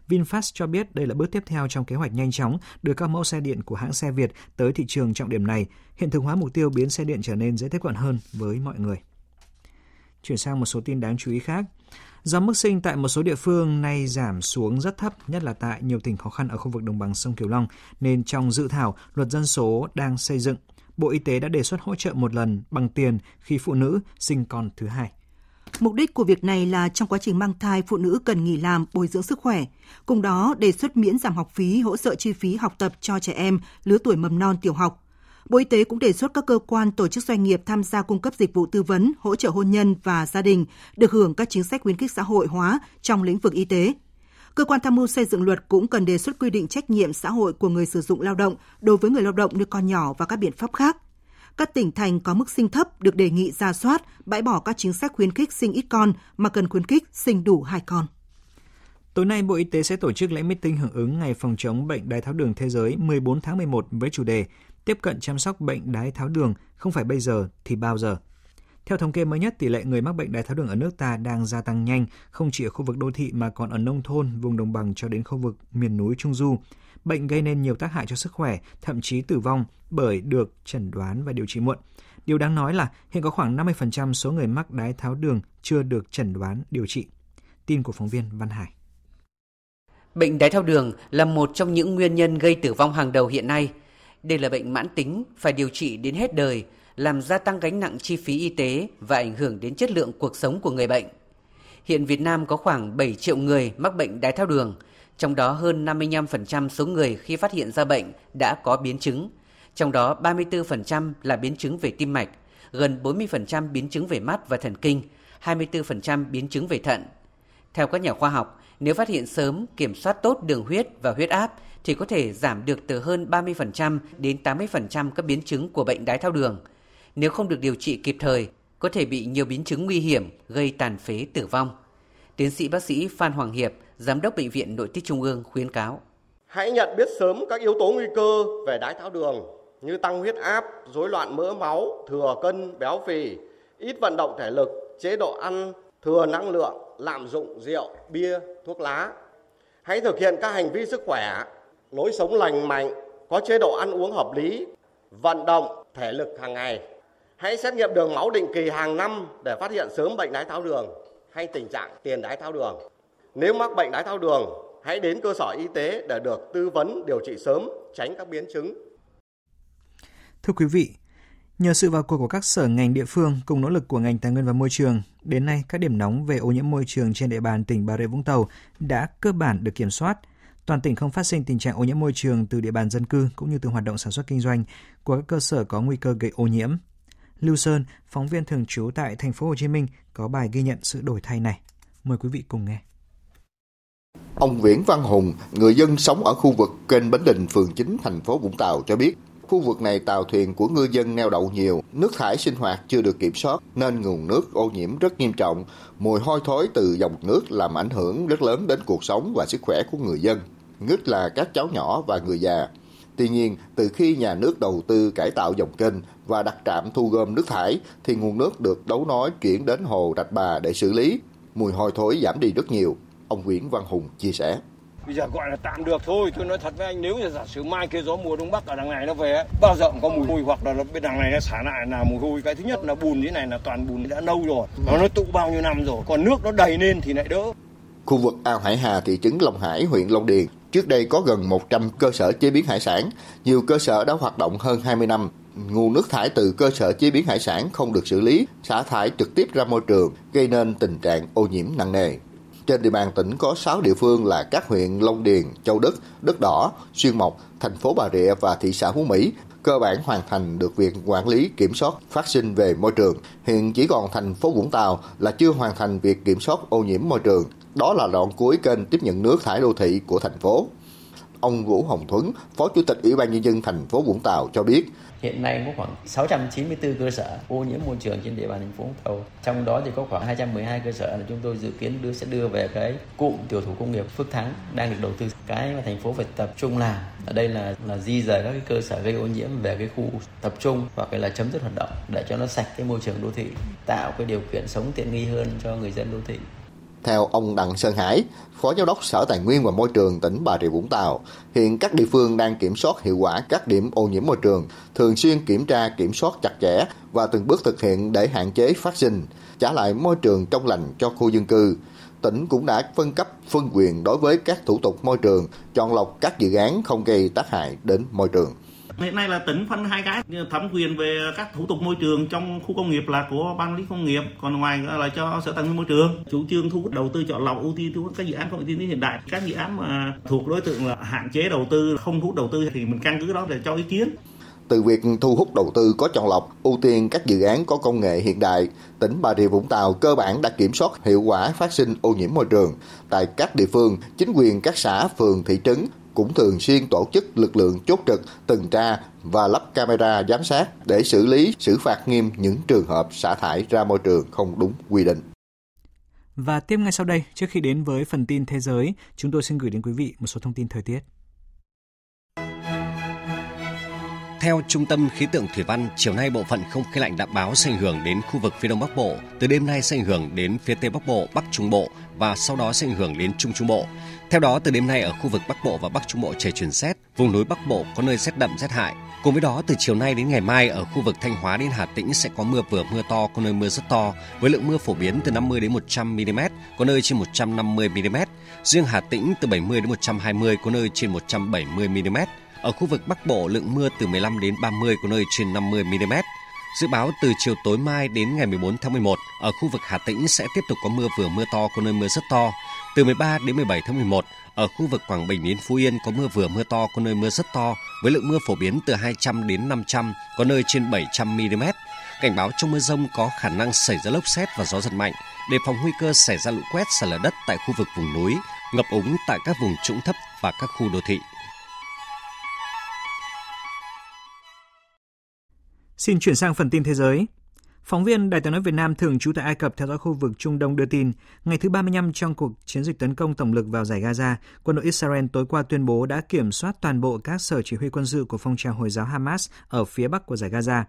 VinFast cho biết đây là bước tiếp theo trong kế hoạch nhanh chóng đưa các mẫu xe điện của hãng xe Việt tới thị trường trọng điểm này, hiện thực hóa mục tiêu biến xe điện trở nên dễ tiếp cận hơn với mọi người. Chuyển sang một số tin đáng chú ý khác. Do mức sinh tại một số địa phương nay giảm xuống rất thấp, nhất là tại nhiều tỉnh khó khăn ở khu vực đồng bằng sông Kiều Long, nên trong dự thảo luật dân số đang xây dựng, Bộ Y tế đã đề xuất hỗ trợ một lần bằng tiền khi phụ nữ sinh con thứ hai. Mục đích của việc này là trong quá trình mang thai, phụ nữ cần nghỉ làm bồi dưỡng sức khỏe. Cùng đó, đề xuất miễn giảm học phí, hỗ trợ chi phí học tập cho trẻ em lứa tuổi mầm non tiểu học. Bộ Y tế cũng đề xuất các cơ quan, tổ chức doanh nghiệp tham gia cung cấp dịch vụ tư vấn, hỗ trợ hôn nhân và gia đình được hưởng các chính sách khuyến khích xã hội hóa trong lĩnh vực y tế. Cơ quan tham mưu xây dựng luật cũng cần đề xuất quy định trách nhiệm xã hội của người sử dụng lao động đối với người lao động nuôi con nhỏ và các biện pháp khác. Các tỉnh thành có mức sinh thấp được đề nghị ra soát, bãi bỏ các chính sách khuyến khích sinh ít con mà cần khuyến khích sinh đủ hai con. Tối nay, Bộ Y tế sẽ tổ chức lễ meeting hưởng ứng Ngày phòng chống bệnh đái tháo đường thế giới 14 tháng 11 với chủ đề tiếp cận chăm sóc bệnh đái tháo đường không phải bây giờ thì bao giờ. Theo thống kê mới nhất, tỷ lệ người mắc bệnh đái tháo đường ở nước ta đang gia tăng nhanh, không chỉ ở khu vực đô thị mà còn ở nông thôn, vùng đồng bằng cho đến khu vực miền núi Trung Du. Bệnh gây nên nhiều tác hại cho sức khỏe, thậm chí tử vong bởi được chẩn đoán và điều trị muộn. Điều đáng nói là hiện có khoảng 50% số người mắc đái tháo đường chưa được chẩn đoán điều trị. Tin của phóng viên Văn Hải. Bệnh đái tháo đường là một trong những nguyên nhân gây tử vong hàng đầu hiện nay – đây là bệnh mãn tính, phải điều trị đến hết đời, làm gia tăng gánh nặng chi phí y tế và ảnh hưởng đến chất lượng cuộc sống của người bệnh. Hiện Việt Nam có khoảng 7 triệu người mắc bệnh đái tháo đường, trong đó hơn 55% số người khi phát hiện ra bệnh đã có biến chứng, trong đó 34% là biến chứng về tim mạch, gần 40% biến chứng về mắt và thần kinh, 24% biến chứng về thận. Theo các nhà khoa học, nếu phát hiện sớm, kiểm soát tốt đường huyết và huyết áp thì có thể giảm được từ hơn 30% đến 80% các biến chứng của bệnh đái tháo đường. Nếu không được điều trị kịp thời, có thể bị nhiều biến chứng nguy hiểm gây tàn phế tử vong. Tiến sĩ bác sĩ Phan Hoàng Hiệp, Giám đốc Bệnh viện Nội tiết Trung ương khuyến cáo. Hãy nhận biết sớm các yếu tố nguy cơ về đái tháo đường như tăng huyết áp, rối loạn mỡ máu, thừa cân, béo phì, ít vận động thể lực, chế độ ăn thừa năng lượng, lạm dụng rượu, bia, thuốc lá. Hãy thực hiện các hành vi sức khỏe, lối sống lành mạnh, có chế độ ăn uống hợp lý, vận động, thể lực hàng ngày. Hãy xét nghiệm đường máu định kỳ hàng năm để phát hiện sớm bệnh đái tháo đường hay tình trạng tiền đái tháo đường. Nếu mắc bệnh đái tháo đường, hãy đến cơ sở y tế để được tư vấn điều trị sớm, tránh các biến chứng. Thưa quý vị, nhờ sự vào cuộc của các sở ngành địa phương cùng nỗ lực của ngành tài nguyên và môi trường, đến nay các điểm nóng về ô nhiễm môi trường trên địa bàn tỉnh Bà Rịa Vũng Tàu đã cơ bản được kiểm soát. Toàn tỉnh không phát sinh tình trạng ô nhiễm môi trường từ địa bàn dân cư cũng như từ hoạt động sản xuất kinh doanh của các cơ sở có nguy cơ gây ô nhiễm. Lưu Sơn, phóng viên thường trú tại thành phố Hồ Chí Minh có bài ghi nhận sự đổi thay này. Mời quý vị cùng nghe. Ông Nguyễn Văn Hùng, người dân sống ở khu vực kênh Bến Đình, phường 9, thành phố Vũng Tàu cho biết, khu vực này tàu thuyền của ngư dân neo đậu nhiều, nước thải sinh hoạt chưa được kiểm soát nên nguồn nước ô nhiễm rất nghiêm trọng. Mùi hôi thối từ dòng nước làm ảnh hưởng rất lớn đến cuộc sống và sức khỏe của người dân, nhất là các cháu nhỏ và người già. Tuy nhiên, từ khi nhà nước đầu tư cải tạo dòng kênh và đặt trạm thu gom nước thải thì nguồn nước được đấu nối chuyển đến hồ Rạch Bà để xử lý. Mùi hôi thối giảm đi rất nhiều. Ông Nguyễn Văn Hùng chia sẻ. Bây giờ gọi là tạm được thôi, tôi nói thật với anh nếu như giả sử mai kia gió mùa đông bắc ở đằng này nó về bao giờ cũng có mùi hôi hoặc là bên đằng này nó xả lại là mùi hôi. Cái thứ nhất là bùn thế này là toàn bùn đã lâu rồi, nó nó tụ bao nhiêu năm rồi, còn nước nó đầy lên thì lại đỡ. Khu vực ao Hải Hà, thị trấn Long Hải, huyện Long Điền Trước đây có gần 100 cơ sở chế biến hải sản, nhiều cơ sở đã hoạt động hơn 20 năm. Nguồn nước thải từ cơ sở chế biến hải sản không được xử lý, xả thải trực tiếp ra môi trường, gây nên tình trạng ô nhiễm nặng nề. Trên địa bàn tỉnh có 6 địa phương là các huyện Long Điền, Châu Đức, Đất Đỏ, Xuyên Mộc, thành phố Bà Rịa và thị xã Phú Mỹ cơ bản hoàn thành được việc quản lý kiểm soát phát sinh về môi trường. Hiện chỉ còn thành phố Vũng Tàu là chưa hoàn thành việc kiểm soát ô nhiễm môi trường. Đó là đoạn cuối kênh tiếp nhận nước thải đô thị của thành phố. Ông Vũ Hồng Thuấn, Phó Chủ tịch Ủy ban nhân dân thành phố Vũng Tàu cho biết, Hiện nay có khoảng 694 cơ sở ô nhiễm môi trường trên địa bàn thành phố Vũng Tàu. Trong đó thì có khoảng 212 cơ sở là chúng tôi dự kiến đưa sẽ đưa về cái cụm tiểu thủ công nghiệp Phước Thắng đang được đầu tư. Cái mà thành phố phải tập trung làm ở đây là là di rời các cái cơ sở gây ô nhiễm về cái khu tập trung hoặc là chấm dứt hoạt động để cho nó sạch cái môi trường đô thị, tạo cái điều kiện sống tiện nghi hơn cho người dân đô thị. Theo ông Đặng Sơn Hải, Phó Giám đốc Sở Tài nguyên và Môi trường tỉnh Bà Rịa Vũng Tàu, hiện các địa phương đang kiểm soát hiệu quả các điểm ô nhiễm môi trường, thường xuyên kiểm tra kiểm soát chặt chẽ và từng bước thực hiện để hạn chế phát sinh, trả lại môi trường trong lành cho khu dân cư. Tỉnh cũng đã phân cấp phân quyền đối với các thủ tục môi trường, chọn lọc các dự án không gây tác hại đến môi trường. Hiện nay là tỉnh phân hai cái thẩm quyền về các thủ tục môi trường trong khu công nghiệp là của ban lý công nghiệp, còn ngoài là cho sở tài nguyên môi trường. Chủ trương thu hút đầu tư chọn lọc ưu tiên thu hút các dự án công nghệ tiên tiến hiện đại. Các dự án mà thuộc đối tượng là hạn chế đầu tư, không thu hút đầu tư thì mình căn cứ đó để cho ý kiến. Từ việc thu hút đầu tư có chọn lọc, ưu tiên các dự án có công nghệ hiện đại, tỉnh Bà Rịa Vũng Tàu cơ bản đã kiểm soát hiệu quả phát sinh ô nhiễm môi trường. Tại các địa phương, chính quyền các xã, phường, thị trấn cũng thường xuyên tổ chức lực lượng chốt trực, tuần tra và lắp camera giám sát để xử lý, xử phạt nghiêm những trường hợp xả thải ra môi trường không đúng quy định. Và tiếp ngay sau đây, trước khi đến với phần tin thế giới, chúng tôi xin gửi đến quý vị một số thông tin thời tiết. Theo Trung tâm Khí tượng Thủy văn, chiều nay bộ phận không khí lạnh đã báo sẽ ảnh hưởng đến khu vực phía Đông Bắc Bộ, từ đêm nay sẽ ảnh hưởng đến phía Tây Bắc Bộ, Bắc Trung Bộ và sau đó sẽ ảnh hưởng đến Trung Trung Bộ. Theo đó, từ đêm nay ở khu vực Bắc Bộ và Bắc Trung Bộ trời chuyển rét, vùng núi Bắc Bộ có nơi rét đậm rét hại. Cùng với đó, từ chiều nay đến ngày mai ở khu vực Thanh Hóa đến Hà Tĩnh sẽ có mưa vừa mưa to, có nơi mưa rất to, với lượng mưa phổ biến từ 50 đến 100 mm, có nơi trên 150 mm. Riêng Hà Tĩnh từ 70 đến 120, có nơi trên 170 mm. Ở khu vực Bắc Bộ lượng mưa từ 15 đến 30, có nơi trên 50 mm. Dự báo từ chiều tối mai đến ngày 14 tháng 11, ở khu vực Hà Tĩnh sẽ tiếp tục có mưa vừa mưa to, có nơi mưa rất to. Từ 13 đến 17 tháng 11, ở khu vực Quảng Bình đến Phú Yên có mưa vừa mưa to, có nơi mưa rất to, với lượng mưa phổ biến từ 200 đến 500, có nơi trên 700 mm. Cảnh báo trong mưa rông có khả năng xảy ra lốc xét và gió giật mạnh, đề phòng nguy cơ xảy ra lũ quét sạt lở đất tại khu vực vùng núi, ngập úng tại các vùng trũng thấp và các khu đô thị. Xin chuyển sang phần tin thế giới. Phóng viên Đài tiếng nói Việt Nam thường trú tại Ai Cập theo dõi khu vực Trung Đông đưa tin, ngày thứ 35 trong cuộc chiến dịch tấn công tổng lực vào giải Gaza, quân đội Israel tối qua tuyên bố đã kiểm soát toàn bộ các sở chỉ huy quân sự của phong trào Hồi giáo Hamas ở phía bắc của giải Gaza.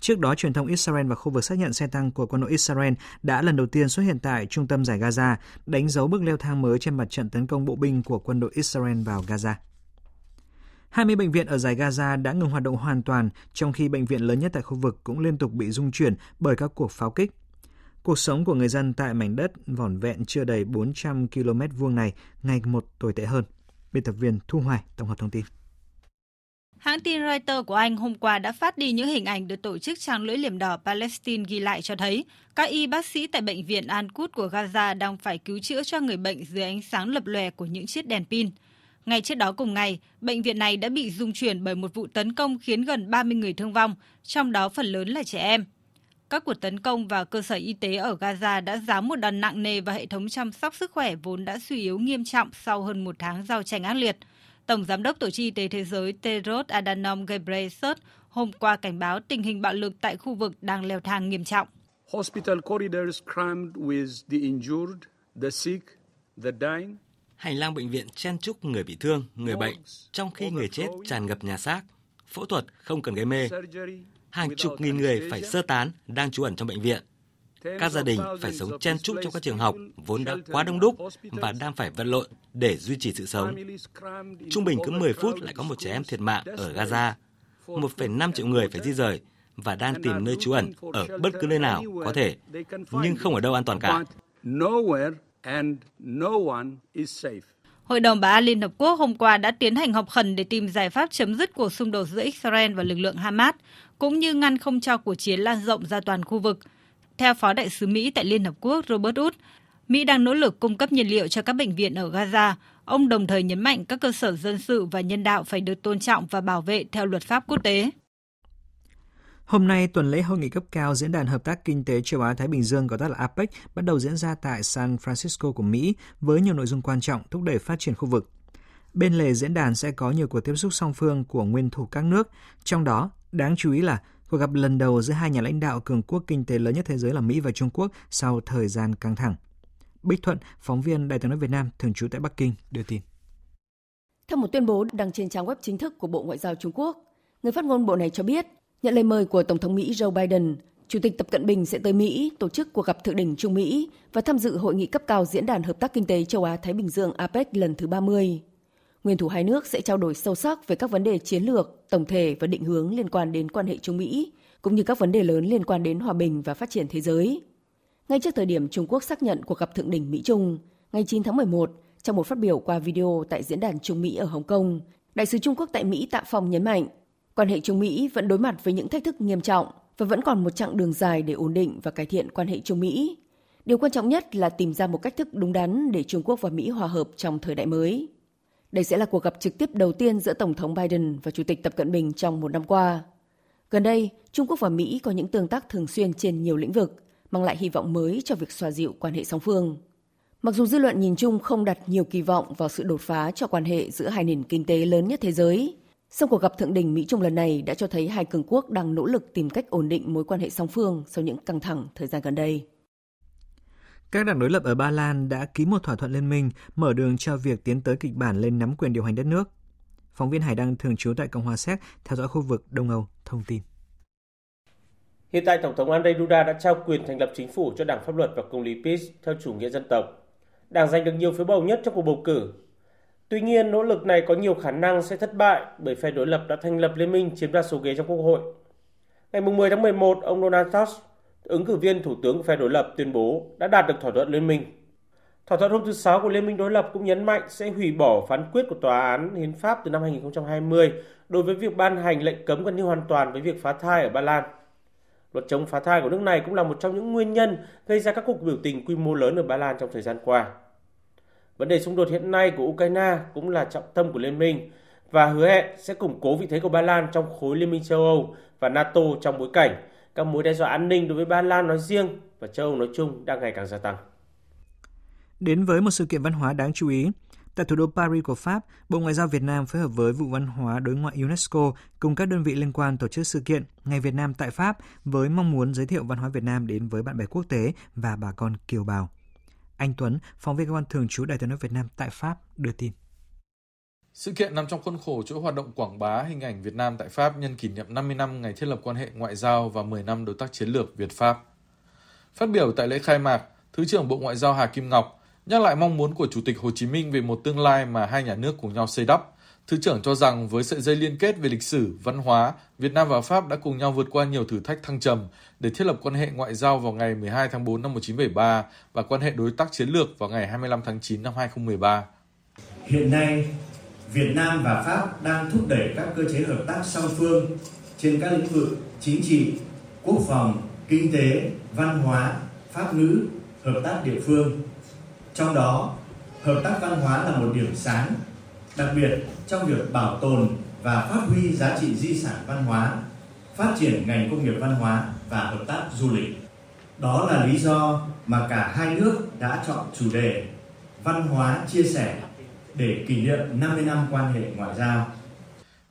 Trước đó, truyền thông Israel và khu vực xác nhận xe tăng của quân đội Israel đã lần đầu tiên xuất hiện tại trung tâm giải Gaza, đánh dấu bước leo thang mới trên mặt trận tấn công bộ binh của quân đội Israel vào Gaza. 20 bệnh viện ở giải Gaza đã ngừng hoạt động hoàn toàn, trong khi bệnh viện lớn nhất tại khu vực cũng liên tục bị rung chuyển bởi các cuộc pháo kích. Cuộc sống của người dân tại mảnh đất vỏn vẹn chưa đầy 400 km vuông này ngày một tồi tệ hơn. Biên tập viên Thu Hoài tổng hợp thông tin. Hãng tin Reuters của Anh hôm qua đã phát đi những hình ảnh được tổ chức trang lưỡi liềm đỏ Palestine ghi lại cho thấy các y bác sĩ tại bệnh viện Al-Quds của Gaza đang phải cứu chữa cho người bệnh dưới ánh sáng lập lòe của những chiếc đèn pin. Ngay trước đó cùng ngày, bệnh viện này đã bị dung chuyển bởi một vụ tấn công khiến gần 30 người thương vong, trong đó phần lớn là trẻ em. Các cuộc tấn công vào cơ sở y tế ở Gaza đã giáng một đòn nặng nề vào hệ thống chăm sóc sức khỏe vốn đã suy yếu nghiêm trọng sau hơn một tháng giao tranh ác liệt. Tổng Giám đốc Tổ chức Y tế Thế giới Tedros Adhanom Ghebreyesus hôm qua cảnh báo tình hình bạo lực tại khu vực đang leo thang nghiêm trọng. Hospital corridors crammed with the injured, the sick, the dying. Hành lang bệnh viện chen chúc người bị thương, người bệnh, trong khi người chết tràn ngập nhà xác. Phẫu thuật không cần gây mê. Hàng chục nghìn người phải sơ tán đang trú ẩn trong bệnh viện. Các gia đình phải sống chen chúc trong các trường học vốn đã quá đông đúc và đang phải vật lộn để duy trì sự sống. Trung bình cứ 10 phút lại có một trẻ em thiệt mạng ở Gaza. 1,5 triệu người phải di rời và đang tìm nơi trú ẩn ở bất cứ nơi nào có thể, nhưng không ở đâu an toàn cả. Hội đồng Bảo an Liên Hợp Quốc hôm qua đã tiến hành họp khẩn để tìm giải pháp chấm dứt cuộc xung đột giữa Israel và lực lượng Hamas, cũng như ngăn không cho cuộc chiến lan rộng ra toàn khu vực. Theo Phó Đại sứ Mỹ tại Liên Hợp Quốc Robert Wood, Mỹ đang nỗ lực cung cấp nhiên liệu cho các bệnh viện ở Gaza. Ông đồng thời nhấn mạnh các cơ sở dân sự và nhân đạo phải được tôn trọng và bảo vệ theo luật pháp quốc tế. Hôm nay, tuần lễ hội nghị cấp cao Diễn đàn Hợp tác Kinh tế Châu Á-Thái Bình Dương gọi tắt là APEC bắt đầu diễn ra tại San Francisco của Mỹ với nhiều nội dung quan trọng thúc đẩy phát triển khu vực. Bên lề diễn đàn sẽ có nhiều cuộc tiếp xúc song phương của nguyên thủ các nước, trong đó đáng chú ý là cuộc gặp lần đầu giữa hai nhà lãnh đạo cường quốc kinh tế lớn nhất thế giới là Mỹ và Trung Quốc sau thời gian căng thẳng. Bích Thuận, phóng viên Đài tiếng nói Việt Nam thường trú tại Bắc Kinh đưa tin. Theo một tuyên bố đăng trên trang web chính thức của Bộ Ngoại giao Trung Quốc, người phát ngôn bộ này cho biết Nhận lời mời của Tổng thống Mỹ Joe Biden, Chủ tịch Tập Cận Bình sẽ tới Mỹ tổ chức cuộc gặp thượng đỉnh Trung Mỹ và tham dự hội nghị cấp cao Diễn đàn Hợp tác Kinh tế Châu Á-Thái Bình Dương APEC lần thứ 30. Nguyên thủ hai nước sẽ trao đổi sâu sắc về các vấn đề chiến lược, tổng thể và định hướng liên quan đến quan hệ Trung Mỹ, cũng như các vấn đề lớn liên quan đến hòa bình và phát triển thế giới. Ngay trước thời điểm Trung Quốc xác nhận cuộc gặp thượng đỉnh Mỹ-Trung, ngày 9 tháng 11, trong một phát biểu qua video tại Diễn đàn Trung Mỹ ở Hồng Kông, Đại sứ Trung Quốc tại Mỹ Tạ Phong nhấn mạnh Quan hệ Trung Mỹ vẫn đối mặt với những thách thức nghiêm trọng và vẫn còn một chặng đường dài để ổn định và cải thiện quan hệ Trung Mỹ. Điều quan trọng nhất là tìm ra một cách thức đúng đắn để Trung Quốc và Mỹ hòa hợp trong thời đại mới. Đây sẽ là cuộc gặp trực tiếp đầu tiên giữa Tổng thống Biden và Chủ tịch Tập Cận Bình trong một năm qua. Gần đây, Trung Quốc và Mỹ có những tương tác thường xuyên trên nhiều lĩnh vực, mang lại hy vọng mới cho việc xoa dịu quan hệ song phương. Mặc dù dư luận nhìn chung không đặt nhiều kỳ vọng vào sự đột phá cho quan hệ giữa hai nền kinh tế lớn nhất thế giới, Song cuộc gặp thượng đỉnh Mỹ Trung lần này đã cho thấy hai cường quốc đang nỗ lực tìm cách ổn định mối quan hệ song phương sau những căng thẳng thời gian gần đây. Các đảng đối lập ở Ba Lan đã ký một thỏa thuận liên minh mở đường cho việc tiến tới kịch bản lên nắm quyền điều hành đất nước. Phóng viên Hải Đăng thường trú tại Cộng hòa Séc theo dõi khu vực Đông Âu thông tin. Hiện tại Tổng thống Andrzej Duda đã trao quyền thành lập chính phủ cho Đảng Pháp luật và Công lý PiS theo chủ nghĩa dân tộc. Đảng giành được nhiều phiếu bầu nhất trong cuộc bầu cử Tuy nhiên, nỗ lực này có nhiều khả năng sẽ thất bại bởi phe đối lập đã thành lập liên minh chiếm đa số ghế trong Quốc hội. Ngày 10 tháng 11, ông Donald Tusk, ứng cử viên thủ tướng của phe đối lập tuyên bố đã đạt được thỏa thuận liên minh. Thỏa thuận hôm thứ Sáu của Liên minh đối lập cũng nhấn mạnh sẽ hủy bỏ phán quyết của Tòa án Hiến pháp từ năm 2020 đối với việc ban hành lệnh cấm gần như hoàn toàn với việc phá thai ở Ba Lan. Luật chống phá thai của nước này cũng là một trong những nguyên nhân gây ra các cuộc biểu tình quy mô lớn ở Ba Lan trong thời gian qua. Vấn đề xung đột hiện nay của Ukraine cũng là trọng tâm của Liên minh và hứa hẹn sẽ củng cố vị thế của Ba Lan trong khối Liên minh châu Âu và NATO trong bối cảnh các mối đe dọa an ninh đối với Ba Lan nói riêng và châu Âu nói chung đang ngày càng gia tăng. Đến với một sự kiện văn hóa đáng chú ý, Tại thủ đô Paris của Pháp, Bộ Ngoại giao Việt Nam phối hợp với Vụ Văn hóa Đối ngoại UNESCO cùng các đơn vị liên quan tổ chức sự kiện Ngày Việt Nam tại Pháp với mong muốn giới thiệu văn hóa Việt Nam đến với bạn bè quốc tế và bà con kiều bào. Anh Tuấn, phóng viên cơ quan thường trú Đài tiếng nói Việt Nam tại Pháp đưa tin. Sự kiện nằm trong khuôn khổ chuỗi hoạt động quảng bá hình ảnh Việt Nam tại Pháp nhân kỷ niệm 50 năm ngày thiết lập quan hệ ngoại giao và 10 năm đối tác chiến lược Việt-Pháp. Phát biểu tại lễ khai mạc, Thứ trưởng Bộ Ngoại giao Hà Kim Ngọc nhắc lại mong muốn của Chủ tịch Hồ Chí Minh về một tương lai mà hai nhà nước cùng nhau xây đắp. Thứ trưởng cho rằng với sợi dây liên kết về lịch sử, văn hóa, Việt Nam và Pháp đã cùng nhau vượt qua nhiều thử thách thăng trầm để thiết lập quan hệ ngoại giao vào ngày 12 tháng 4 năm 1973 và quan hệ đối tác chiến lược vào ngày 25 tháng 9 năm 2013. Hiện nay, Việt Nam và Pháp đang thúc đẩy các cơ chế hợp tác song phương trên các lĩnh vực chính trị, quốc phòng, kinh tế, văn hóa, pháp ngữ, hợp tác địa phương. Trong đó, hợp tác văn hóa là một điểm sáng, đặc biệt trong việc bảo tồn và phát huy giá trị di sản văn hóa, phát triển ngành công nghiệp văn hóa và hợp tác du lịch. Đó là lý do mà cả hai nước đã chọn chủ đề văn hóa chia sẻ để kỷ niệm 50 năm quan hệ ngoại giao.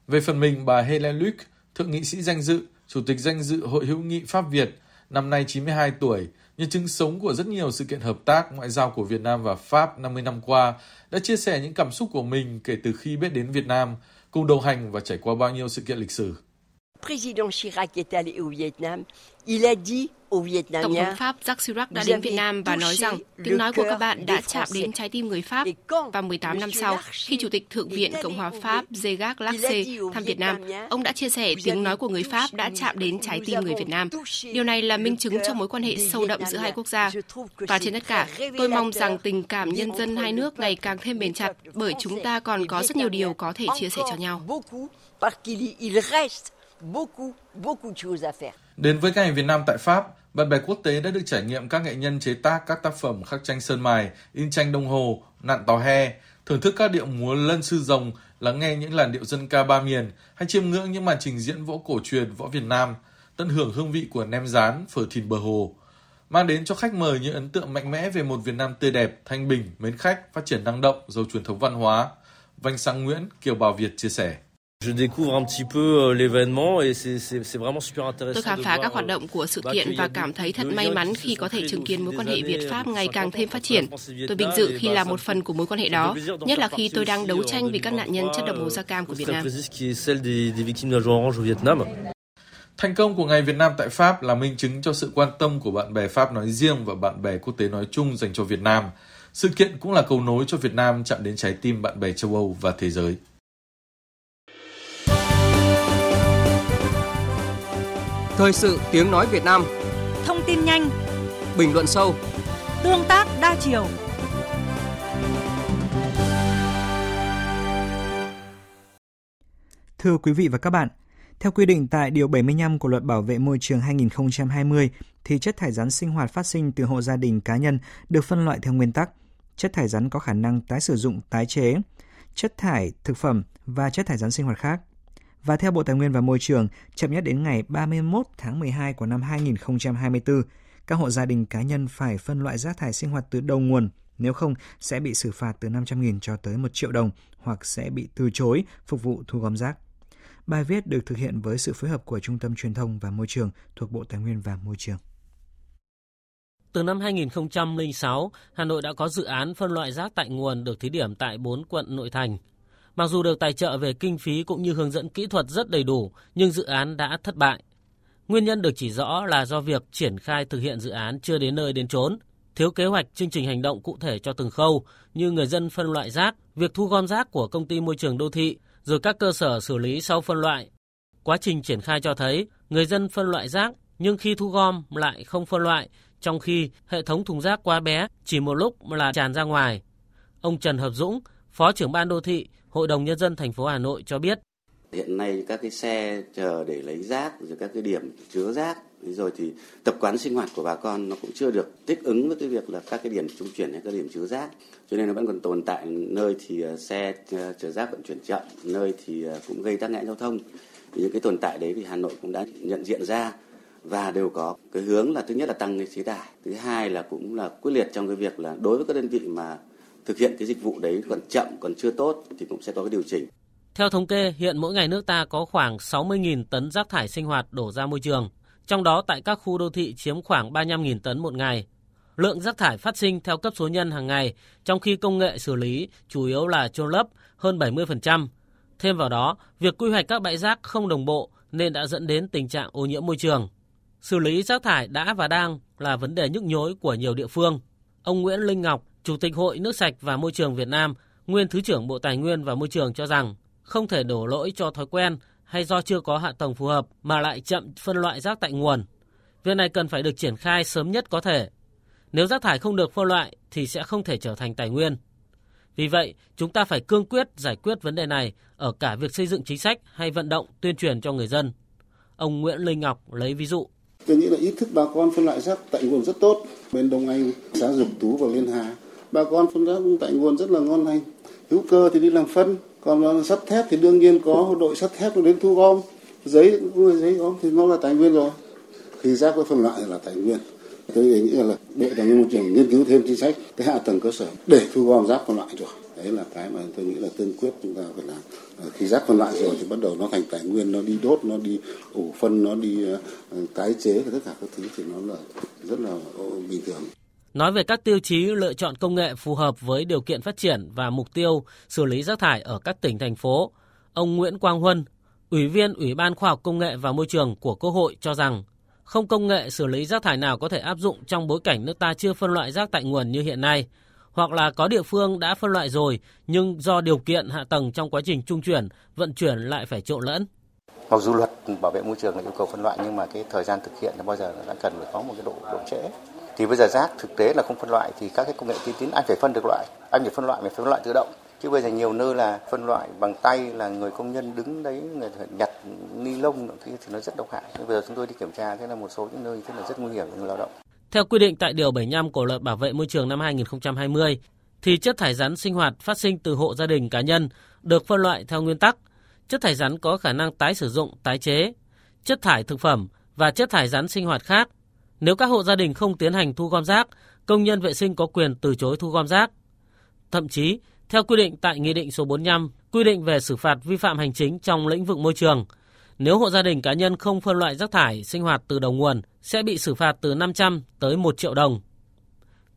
Về phần mình, bà Helen Luke, thượng nghị sĩ danh dự, chủ tịch danh dự Hội hữu nghị Pháp Việt, năm nay 92 tuổi, nhân chứng sống của rất nhiều sự kiện hợp tác ngoại giao của Việt Nam và Pháp 50 năm qua, đã chia sẻ những cảm xúc của mình kể từ khi biết đến Việt Nam, cùng đồng hành và trải qua bao nhiêu sự kiện lịch sử. Président Chirac est allé au Vietnam, il a dit Tổng thống Pháp Jacques Chirac đã đến Việt Nam và nói rằng tiếng nói của các bạn đã chạm đến trái tim người Pháp. Và 18 năm sau, khi Chủ tịch Thượng viện Cộng hòa Pháp Jacques Lacé thăm Việt Nam, ông đã chia sẻ tiếng nói của người Pháp đã chạm đến trái tim người Việt Nam. Điều này là minh chứng cho mối quan hệ sâu đậm giữa hai quốc gia. Và trên tất cả, tôi mong rằng tình cảm nhân dân hai nước ngày càng thêm bền chặt bởi chúng ta còn có rất nhiều điều có thể chia sẻ cho nhau. Đến với ngày Việt Nam tại Pháp, bạn bè quốc tế đã được trải nghiệm các nghệ nhân chế tác các tác phẩm khắc tranh sơn mài, in tranh đồng hồ, nặn tò he, thưởng thức các điệu múa lân sư rồng, lắng nghe những làn điệu dân ca ba miền hay chiêm ngưỡng những màn trình diễn võ cổ truyền võ Việt Nam, tận hưởng hương vị của nem rán, phở thìn bờ hồ, mang đến cho khách mời những ấn tượng mạnh mẽ về một Việt Nam tươi đẹp, thanh bình, mến khách, phát triển năng động, giàu truyền thống văn hóa. Vanh Sang Nguyễn, Kiều Bảo Việt chia sẻ. Je découvre un petit peu euh, l'événement et c'est vraiment super intéressant. Tôi khám phá các hoạt động của sự kiện và cảm thấy thật may mắn khi có thể chứng kiến mối quan hệ Việt Pháp ngày càng thêm phát triển. Tôi vinh dự khi là một phần của mối quan hệ đó, nhất là khi tôi đang đấu tranh vì các nạn nhân chất độc màu da cam của Việt Nam. Thành công của Ngày Việt Nam tại Pháp là minh chứng cho sự quan tâm của bạn bè Pháp nói riêng và bạn bè quốc tế nói chung dành cho Việt Nam. Sự kiện cũng là cầu nối cho Việt Nam chạm đến trái tim bạn bè châu Âu và thế giới. Thời sự tiếng nói Việt Nam. Thông tin nhanh. Bình luận sâu. Tương tác đa chiều. Thưa quý vị và các bạn, theo quy định tại Điều 75 của Luật Bảo vệ Môi trường 2020, thì chất thải rắn sinh hoạt phát sinh từ hộ gia đình cá nhân được phân loại theo nguyên tắc chất thải rắn có khả năng tái sử dụng, tái chế, chất thải thực phẩm và chất thải rắn sinh hoạt khác. Và theo Bộ Tài nguyên và Môi trường, chậm nhất đến ngày 31 tháng 12 của năm 2024, các hộ gia đình cá nhân phải phân loại rác thải sinh hoạt từ đầu nguồn, nếu không sẽ bị xử phạt từ 500.000 cho tới 1 triệu đồng hoặc sẽ bị từ chối phục vụ thu gom rác. Bài viết được thực hiện với sự phối hợp của Trung tâm Truyền thông và Môi trường thuộc Bộ Tài nguyên và Môi trường. Từ năm 2006, Hà Nội đã có dự án phân loại rác tại nguồn được thí điểm tại 4 quận nội thành Mặc dù được tài trợ về kinh phí cũng như hướng dẫn kỹ thuật rất đầy đủ, nhưng dự án đã thất bại. Nguyên nhân được chỉ rõ là do việc triển khai thực hiện dự án chưa đến nơi đến chốn, thiếu kế hoạch chương trình hành động cụ thể cho từng khâu như người dân phân loại rác, việc thu gom rác của công ty môi trường đô thị, rồi các cơ sở xử lý sau phân loại. Quá trình triển khai cho thấy người dân phân loại rác nhưng khi thu gom lại không phân loại, trong khi hệ thống thùng rác quá bé chỉ một lúc là tràn ra ngoài. Ông Trần Hợp Dũng, Phó trưởng ban đô thị, Hội đồng nhân dân thành phố Hà Nội cho biết. Hiện nay các cái xe chờ để lấy rác, rồi các cái điểm chứa rác rồi thì tập quán sinh hoạt của bà con nó cũng chưa được thích ứng với cái việc là các cái điểm trung chuyển hay các điểm chứa rác cho nên nó vẫn còn tồn tại, nơi thì à, xe à, chở rác vận chuyển chậm, nơi thì à, cũng gây tắc nghẽn giao thông những cái tồn tại đấy thì Hà Nội cũng đã nhận diện ra và đều có cái hướng là thứ nhất là tăng cái chế tài thứ hai là cũng là quyết liệt trong cái việc là đối với các đơn vị mà thực hiện cái dịch vụ đấy còn chậm, còn chưa tốt thì cũng sẽ có cái điều chỉnh. Theo thống kê, hiện mỗi ngày nước ta có khoảng 60.000 tấn rác thải sinh hoạt đổ ra môi trường, trong đó tại các khu đô thị chiếm khoảng 35.000 tấn một ngày. Lượng rác thải phát sinh theo cấp số nhân hàng ngày, trong khi công nghệ xử lý chủ yếu là chôn lấp hơn 70%. Thêm vào đó, việc quy hoạch các bãi rác không đồng bộ nên đã dẫn đến tình trạng ô nhiễm môi trường. Xử lý rác thải đã và đang là vấn đề nhức nhối của nhiều địa phương. Ông Nguyễn Linh Ngọc, Chủ tịch Hội Nước sạch và Môi trường Việt Nam, nguyên Thứ trưởng Bộ Tài nguyên và Môi trường cho rằng không thể đổ lỗi cho thói quen hay do chưa có hạ tầng phù hợp mà lại chậm phân loại rác tại nguồn. Việc này cần phải được triển khai sớm nhất có thể. Nếu rác thải không được phân loại thì sẽ không thể trở thành tài nguyên. Vì vậy, chúng ta phải cương quyết giải quyết vấn đề này ở cả việc xây dựng chính sách hay vận động tuyên truyền cho người dân. Ông Nguyễn Linh Ngọc lấy ví dụ. Tôi nghĩ là ý thức bà con phân loại rác tại nguồn rất tốt. Bên Đông Anh, xã Dục Tú và Liên Hà, bà con phân rác tại nguồn rất là ngon lành. Hữu cơ thì đi làm phân, còn sắt thép thì đương nhiên có đội sắt thép đến thu gom. Giấy, giấy gom thì nó là tài nguyên rồi. Khi rác có phân loại là tài nguyên tôi nghĩ là bộ tài nguyên môi trường nghiên cứu thêm chính sách cái hạ tầng cơ sở để thu gom rác phân loại rồi đấy là cái mà tôi nghĩ là tiên quyết chúng ta phải làm ờ, khi rác phân loại rồi thì bắt đầu nó thành tài nguyên nó đi đốt nó đi ủ phân nó đi ờ, tái chế tất cả các thứ thì nó là rất là bình thường Nói về các tiêu chí lựa chọn công nghệ phù hợp với điều kiện phát triển và mục tiêu xử lý rác thải ở các tỉnh thành phố, ông Nguyễn Quang Huân, Ủy viên Ủy ban Khoa học Công nghệ và Môi trường của Quốc hội cho rằng không công nghệ xử lý rác thải nào có thể áp dụng trong bối cảnh nước ta chưa phân loại rác tại nguồn như hiện nay, hoặc là có địa phương đã phân loại rồi nhưng do điều kiện hạ tầng trong quá trình trung chuyển, vận chuyển lại phải trộn lẫn. Mặc dù luật bảo vệ môi trường là yêu cầu phân loại nhưng mà cái thời gian thực hiện là bao giờ đã cần phải có một cái độ độ trễ. Thì bây giờ rác thực tế là không phân loại thì các cái công nghệ tiên tiến anh phải phân được loại, anh phải phân loại phải phân loại tự động. Chứ bây giờ nhiều nơi là phân loại bằng tay là người công nhân đứng đấy người nhặt ni lông thì nó rất độc hại. Bây giờ chúng tôi đi kiểm tra thế là một số những nơi thế là rất nguy hiểm cho người lao động. Theo quy định tại Điều 75 của Luật Bảo vệ Môi trường năm 2020, thì chất thải rắn sinh hoạt phát sinh từ hộ gia đình cá nhân được phân loại theo nguyên tắc. Chất thải rắn có khả năng tái sử dụng, tái chế, chất thải thực phẩm và chất thải rắn sinh hoạt khác. Nếu các hộ gia đình không tiến hành thu gom rác, công nhân vệ sinh có quyền từ chối thu gom rác. Thậm chí, theo quy định tại Nghị định số 45, quy định về xử phạt vi phạm hành chính trong lĩnh vực môi trường, nếu hộ gia đình cá nhân không phân loại rác thải sinh hoạt từ đầu nguồn sẽ bị xử phạt từ 500 tới 1 triệu đồng.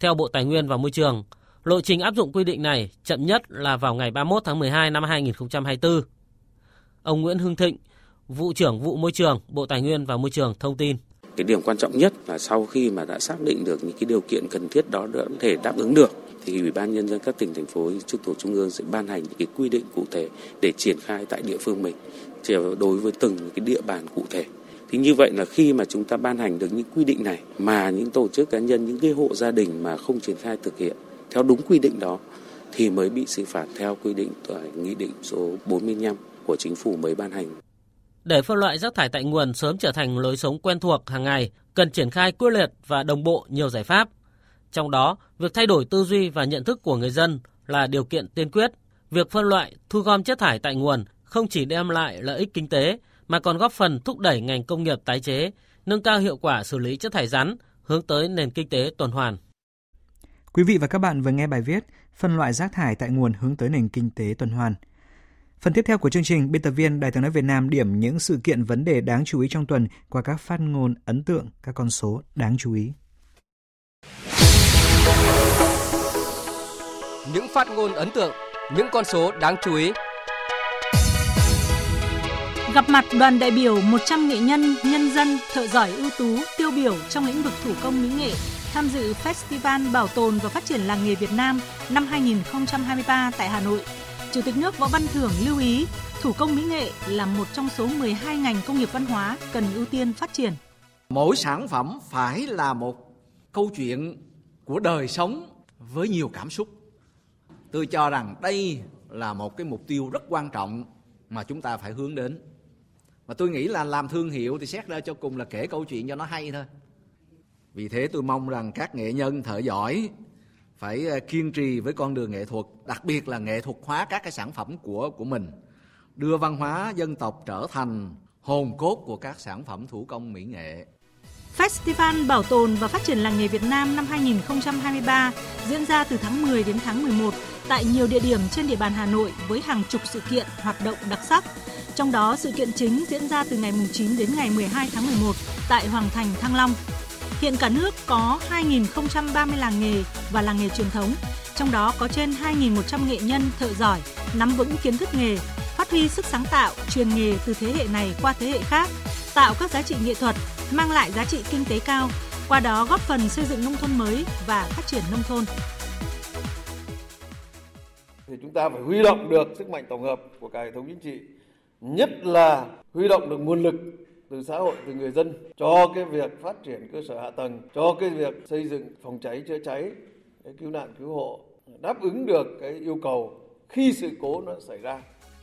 Theo Bộ Tài nguyên và Môi trường, lộ trình áp dụng quy định này chậm nhất là vào ngày 31 tháng 12 năm 2024. Ông Nguyễn Hưng Thịnh, vụ trưởng vụ môi trường, Bộ Tài nguyên và Môi trường thông tin. Cái điểm quan trọng nhất là sau khi mà đã xác định được những cái điều kiện cần thiết đó đã có thể đáp ứng được thì Ủy ban nhân dân các tỉnh thành phố trực thuộc trung ương sẽ ban hành những cái quy định cụ thể để triển khai tại địa phương mình đối với từng cái địa bàn cụ thể. Thì như vậy là khi mà chúng ta ban hành được những quy định này mà những tổ chức cá nhân, những cái hộ gia đình mà không triển khai thực hiện theo đúng quy định đó thì mới bị xử phạt theo quy định tại Nghị định số 45 của Chính phủ mới ban hành. Để phân loại rác thải tại nguồn sớm trở thành lối sống quen thuộc hàng ngày, cần triển khai quyết liệt và đồng bộ nhiều giải pháp – trong đó, việc thay đổi tư duy và nhận thức của người dân là điều kiện tiên quyết. Việc phân loại, thu gom chất thải tại nguồn không chỉ đem lại lợi ích kinh tế mà còn góp phần thúc đẩy ngành công nghiệp tái chế, nâng cao hiệu quả xử lý chất thải rắn, hướng tới nền kinh tế tuần hoàn. Quý vị và các bạn vừa nghe bài viết Phân loại rác thải tại nguồn hướng tới nền kinh tế tuần hoàn. Phần tiếp theo của chương trình, biên tập viên Đài tiếng nói Việt Nam điểm những sự kiện vấn đề đáng chú ý trong tuần qua các phát ngôn ấn tượng, các con số đáng chú ý. Những phát ngôn ấn tượng, những con số đáng chú ý. Gặp mặt đoàn đại biểu 100 nghệ nhân, nhân dân, thợ giỏi ưu tú, tiêu biểu trong lĩnh vực thủ công mỹ nghệ tham dự Festival Bảo tồn và Phát triển làng nghề Việt Nam năm 2023 tại Hà Nội. Chủ tịch nước Võ Văn Thưởng lưu ý, thủ công mỹ nghệ là một trong số 12 ngành công nghiệp văn hóa cần ưu tiên phát triển. Mỗi sản phẩm phải là một câu chuyện của đời sống với nhiều cảm xúc. Tôi cho rằng đây là một cái mục tiêu rất quan trọng mà chúng ta phải hướng đến. Mà tôi nghĩ là làm thương hiệu thì xét ra cho cùng là kể câu chuyện cho nó hay thôi. Vì thế tôi mong rằng các nghệ nhân thợ giỏi phải ờ, kiên trì với con đường nghệ thuật đặc biệt là nghệ thuật hóa các cái sản phẩm của của mình đưa văn hóa dân tộc trở thành hồn cốt của các sản phẩm thủ công mỹ nghệ Festival Bảo tồn và Phát triển làng nghề Việt Nam năm 2023 diễn ra từ tháng 10 đến tháng 11 tại nhiều địa điểm trên địa bàn Hà Nội với hàng chục sự kiện hoạt động đặc sắc. Trong đó, sự kiện chính diễn ra từ ngày 9 đến ngày 12 tháng 11 tại Hoàng Thành, Thăng Long. Hiện cả nước có 2.030 làng nghề và làng nghề truyền thống, trong đó có trên 2.100 nghệ nhân thợ giỏi, nắm vững kiến thức nghề, phát huy sức sáng tạo, truyền nghề từ thế hệ này qua thế hệ khác, tạo các giá trị nghệ thuật, mang lại giá trị kinh tế cao, qua đó góp phần xây dựng nông thôn mới và phát triển nông thôn. Thì chúng ta phải huy động được sức mạnh tổng hợp của cả hệ thống chính trị, nhất là huy động được nguồn lực từ xã hội, từ người dân, cho cái việc phát triển cơ sở hạ tầng, cho cái việc xây dựng phòng cháy chữa cháy, cái cứu nạn cứu hộ đáp ứng được cái yêu cầu khi sự cố nó xảy ra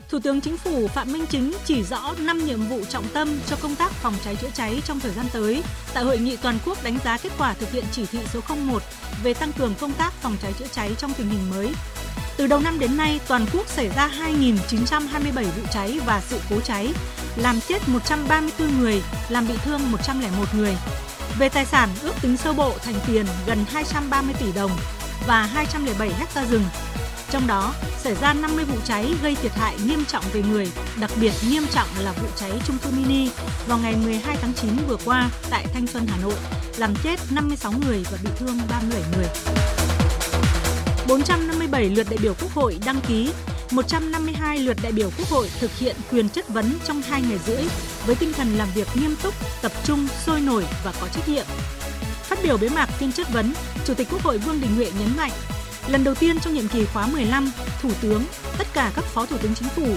Thủ tướng Chính phủ Phạm Minh Chính chỉ rõ 5 nhiệm vụ trọng tâm cho công tác phòng cháy chữa cháy trong thời gian tới tại hội nghị toàn quốc đánh giá kết quả thực hiện chỉ thị số 01 về tăng cường công tác phòng cháy chữa cháy trong tình hình mới. Từ đầu năm đến nay, toàn quốc xảy ra 2.927 vụ cháy và sự cố cháy, làm chết 134 người, làm bị thương 101 người. Về tài sản, ước tính sơ bộ thành tiền gần 230 tỷ đồng và 207 hecta rừng. Trong đó, xảy ra 50 vụ cháy gây thiệt hại nghiêm trọng về người, đặc biệt nghiêm trọng là vụ cháy trung cư mini vào ngày 12 tháng 9 vừa qua tại Thanh Xuân, Hà Nội, làm chết 56 người và bị thương 37 người. 457 lượt đại biểu Quốc hội đăng ký 152 lượt đại biểu Quốc hội thực hiện quyền chất vấn trong 2 ngày rưỡi với tinh thần làm việc nghiêm túc, tập trung, sôi nổi và có trách nhiệm. Phát biểu bế mạc phiên chất vấn, Chủ tịch Quốc hội Vương Đình Huệ nhấn mạnh, lần đầu tiên trong nhiệm kỳ khóa 15, Thủ tướng, tất cả các Phó Thủ tướng Chính phủ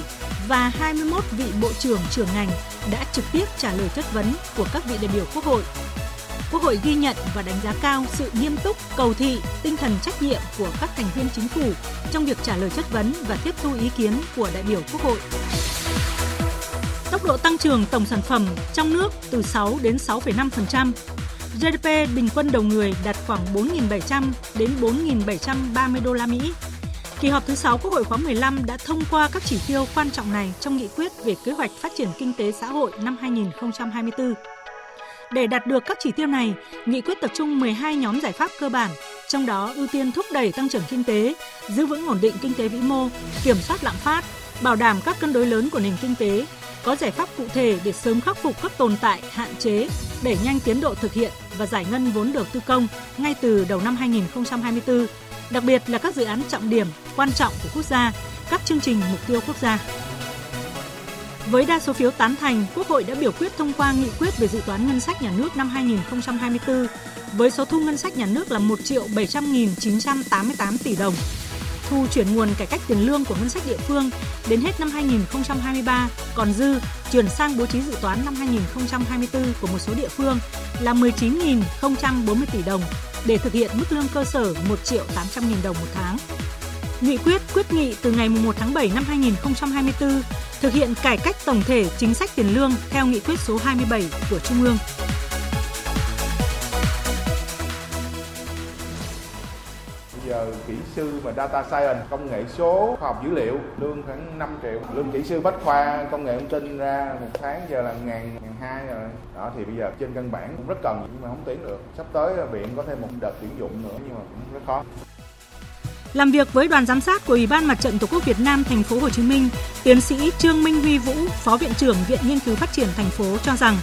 và 21 vị Bộ trưởng trưởng ngành đã trực tiếp trả lời chất vấn của các vị đại biểu Quốc hội Quốc hội ghi nhận và đánh giá cao sự nghiêm túc, cầu thị, tinh thần trách nhiệm của các thành viên chính phủ trong việc trả lời chất vấn và tiếp thu ý kiến của đại biểu Quốc hội. Tốc độ tăng trưởng tổng sản phẩm trong nước từ 6 đến 6,5%. GDP bình quân đầu người đạt khoảng 4.700 đến 4.730 đô la Mỹ. Kỳ họp thứ 6 Quốc hội khóa 15 đã thông qua các chỉ tiêu quan trọng này trong nghị quyết về kế hoạch phát triển kinh tế xã hội năm 2024. Để đạt được các chỉ tiêu này, nghị quyết tập trung 12 nhóm giải pháp cơ bản, trong đó ưu tiên thúc đẩy tăng trưởng kinh tế, giữ vững ổn định kinh tế vĩ mô, kiểm soát lạm phát, bảo đảm các cân đối lớn của nền kinh tế, có giải pháp cụ thể để sớm khắc phục các tồn tại, hạn chế, đẩy nhanh tiến độ thực hiện và giải ngân vốn đầu tư công ngay từ đầu năm 2024, đặc biệt là các dự án trọng điểm, quan trọng của quốc gia, các chương trình mục tiêu quốc gia. Với đa số phiếu tán thành, Quốc hội đã biểu quyết thông qua nghị quyết về dự toán ngân sách nhà nước năm 2024 với số thu ngân sách nhà nước là 1 triệu 700.988 tỷ đồng. Thu chuyển nguồn cải cách tiền lương của ngân sách địa phương đến hết năm 2023 còn dư chuyển sang bố trí dự toán năm 2024 của một số địa phương là 19.040 tỷ đồng để thực hiện mức lương cơ sở 1 triệu 800 nghìn đồng một tháng. Nghị quyết quyết nghị từ ngày 1 tháng 7 năm 2024 thực hiện cải cách tổng thể chính sách tiền lương theo nghị quyết số 27 của Trung ương. Bây giờ kỹ sư mà data science, công nghệ số, khoa học dữ liệu, lương khoảng 5 triệu. Lương kỹ sư bách khoa, công nghệ thông tin ra một tháng giờ là ngàn, ngàn hai rồi. Đó thì bây giờ trên căn bản cũng rất cần nhưng mà không tuyển được. Sắp tới viện có thêm một đợt tuyển dụng nữa nhưng mà cũng rất khó. Làm việc với đoàn giám sát của Ủy ban Mặt trận Tổ quốc Việt Nam thành phố Hồ Chí Minh, tiến sĩ Trương Minh Huy Vũ, Phó viện trưởng Viện Nghiên cứu Phát triển thành phố cho rằng,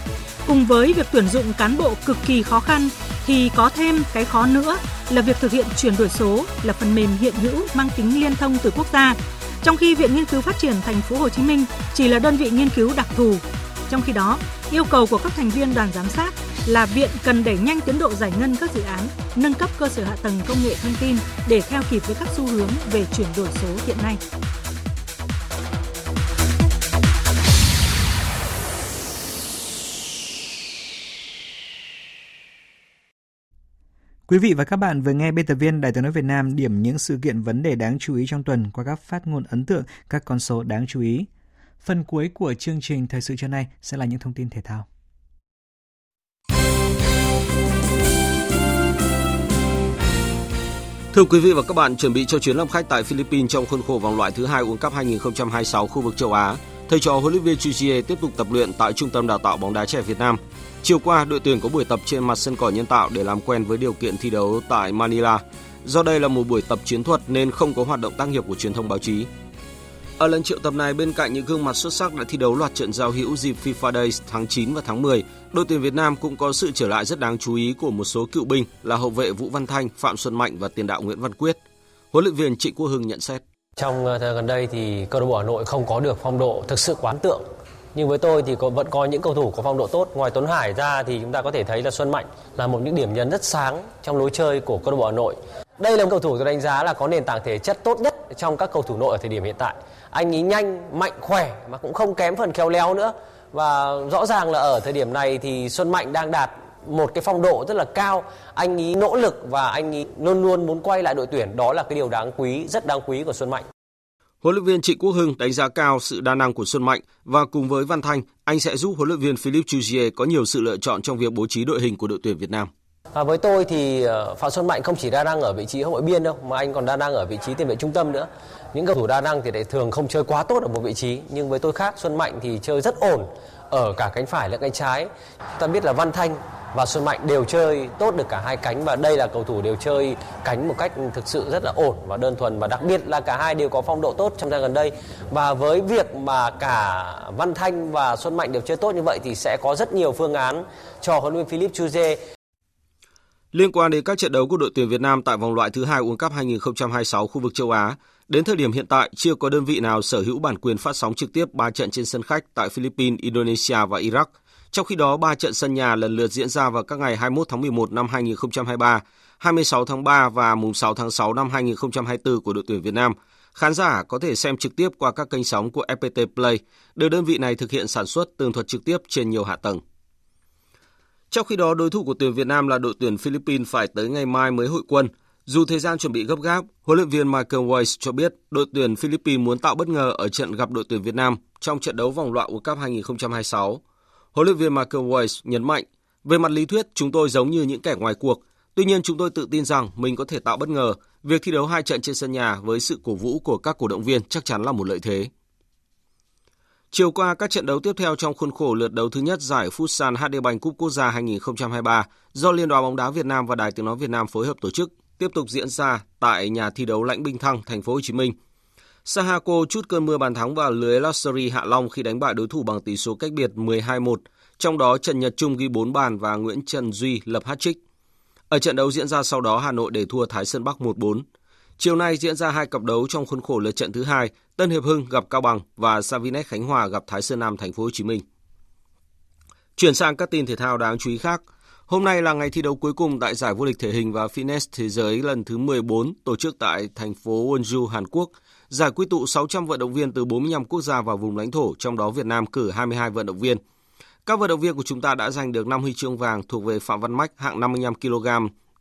cùng với việc tuyển dụng cán bộ cực kỳ khó khăn thì có thêm cái khó nữa là việc thực hiện chuyển đổi số là phần mềm hiện hữu mang tính liên thông từ quốc gia. Trong khi Viện Nghiên cứu Phát triển thành phố Hồ Chí Minh chỉ là đơn vị nghiên cứu đặc thù. Trong khi đó, yêu cầu của các thành viên đoàn giám sát là viện cần đẩy nhanh tiến độ giải ngân các dự án, nâng cấp cơ sở hạ tầng công nghệ thông tin để theo kịp với các xu hướng về chuyển đổi số hiện nay. Quý vị và các bạn vừa nghe biên tập viên Đài tiếng nói Việt Nam điểm những sự kiện vấn đề đáng chú ý trong tuần qua các phát ngôn ấn tượng, các con số đáng chú ý. Phần cuối của chương trình thời sự trưa nay sẽ là những thông tin thể thao. Thưa quý vị và các bạn, chuẩn bị cho chuyến làm khách tại Philippines trong khuôn khổ vòng loại thứ hai World Cup 2026 khu vực châu Á, thầy trò huấn luyện viên Chuchie tiếp tục tập luyện tại Trung tâm Đào tạo bóng đá trẻ Việt Nam. Chiều qua, đội tuyển có buổi tập trên mặt sân cỏ nhân tạo để làm quen với điều kiện thi đấu tại Manila. Do đây là một buổi tập chiến thuật nên không có hoạt động tác nghiệp của truyền thông báo chí. Ở lần triệu tập này bên cạnh những gương mặt xuất sắc đã thi đấu loạt trận giao hữu dịp FIFA Days tháng 9 và tháng 10, đội tuyển Việt Nam cũng có sự trở lại rất đáng chú ý của một số cựu binh là hậu vệ Vũ Văn Thanh, Phạm Xuân Mạnh và tiền đạo Nguyễn Văn Quyết. Huấn luyện viên Trịnh Quốc Hưng nhận xét. Trong ờ, thời thời gần đây thì câu lạc bộ Hà Nội không có được phong độ thực sự quán tượng. Nhưng với tôi thì có, vẫn có những cầu thủ có phong độ tốt. Ngoài Tuấn Hải ra thì chúng ta có thể thấy là Xuân Mạnh là một những điểm nhấn rất sáng trong lối chơi của câu lạc bộ Hà Nội. Đây là một cầu thủ tôi đánh giá là có nền tảng thể chất tốt nhất trong các cầu thủ nội ở thời điểm hiện tại. Anh ấy nhanh, mạnh, khỏe mà cũng không kém phần khéo léo nữa. Và rõ ràng là ở thời điểm này thì Xuân Mạnh đang đạt một cái phong độ rất là cao anh ấy nỗ lực và anh ấy luôn luôn muốn quay lại đội tuyển đó là cái điều đáng quý rất đáng quý của Xuân Mạnh Huấn luyện viên Trịnh Quốc Hưng đánh giá cao sự đa năng của Xuân Mạnh và cùng với Văn Thanh, anh sẽ giúp huấn luyện viên Philippe Chuzier có nhiều sự lựa chọn trong việc bố trí đội hình của đội tuyển Việt Nam. À, với tôi thì ờ, Phạm Xuân Mạnh không chỉ đa năng ở vị trí hậu vệ biên đâu mà anh còn đa năng ở vị trí tiền vệ trung tâm nữa. Những cầu thủ đa năng thì lại thường không chơi quá tốt ở một vị trí nhưng với tôi khác Xuân Mạnh thì chơi rất ổn ở cả cánh phải lẫn cánh trái. Ta biết là Văn Thanh và Xuân Mạnh đều chơi tốt được cả hai cánh và đây là cầu thủ đều chơi cánh một cách thực sự rất là ổn và đơn thuần và đặc biệt là cả hai đều có phong độ tốt trong thời gian gần đây và với việc mà cả Văn Thanh và Xuân Mạnh đều chơi tốt như vậy thì sẽ có rất nhiều phương án cho huấn luyện viên Philip Chuze Liên quan đến các trận đấu của đội tuyển Việt Nam tại vòng loại thứ hai World Cup 2026 khu vực châu Á, đến thời điểm hiện tại chưa có đơn vị nào sở hữu bản quyền phát sóng trực tiếp 3 trận trên sân khách tại Philippines, Indonesia và Iraq. Trong khi đó, 3 trận sân nhà lần lượt diễn ra vào các ngày 21 tháng 11 năm 2023, 26 tháng 3 và mùng 6 tháng 6 năm 2024 của đội tuyển Việt Nam. Khán giả có thể xem trực tiếp qua các kênh sóng của FPT Play, được đơn vị này thực hiện sản xuất tường thuật trực tiếp trên nhiều hạ tầng. Trong khi đó, đối thủ của tuyển Việt Nam là đội tuyển Philippines phải tới ngày mai mới hội quân. Dù thời gian chuẩn bị gấp gáp, huấn luyện viên Michael Weiss cho biết đội tuyển Philippines muốn tạo bất ngờ ở trận gặp đội tuyển Việt Nam trong trận đấu vòng loại World Cup 2026. Huấn luyện viên Michael Weiss nhấn mạnh, về mặt lý thuyết chúng tôi giống như những kẻ ngoài cuộc, tuy nhiên chúng tôi tự tin rằng mình có thể tạo bất ngờ. Việc thi đấu hai trận trên sân nhà với sự cổ vũ của các cổ động viên chắc chắn là một lợi thế. Chiều qua, các trận đấu tiếp theo trong khuôn khổ lượt đấu thứ nhất giải Futsal HD Bank Cup Quốc gia 2023 do Liên đoàn bóng đá Việt Nam và Đài Tiếng nói Việt Nam phối hợp tổ chức tiếp tục diễn ra tại nhà thi đấu Lãnh Binh Thăng, thành phố Hồ Chí Minh. Sahako chút cơn mưa bàn thắng vào lưới Luxury Hạ Long khi đánh bại đối thủ bằng tỷ số cách biệt 12-1, trong đó Trần Nhật Trung ghi 4 bàn và Nguyễn Trần Duy lập hat-trick. Ở trận đấu diễn ra sau đó Hà Nội để thua Thái Sơn Bắc 1-4. Chiều nay diễn ra hai cặp đấu trong khuôn khổ lượt trận thứ hai, Tân Hiệp Hưng gặp Cao Bằng và Savinex Khánh Hòa gặp Thái Sơn Nam thành phố Hồ Chí Minh. Chuyển sang các tin thể thao đáng chú ý khác. Hôm nay là ngày thi đấu cuối cùng tại giải vô địch thể hình và fitness thế giới lần thứ 14 tổ chức tại thành phố Wonju, Hàn Quốc. Giải quy tụ 600 vận động viên từ 45 quốc gia và vùng lãnh thổ, trong đó Việt Nam cử 22 vận động viên. Các vận động viên của chúng ta đã giành được 5 huy chương vàng thuộc về Phạm Văn Mách hạng 55 kg,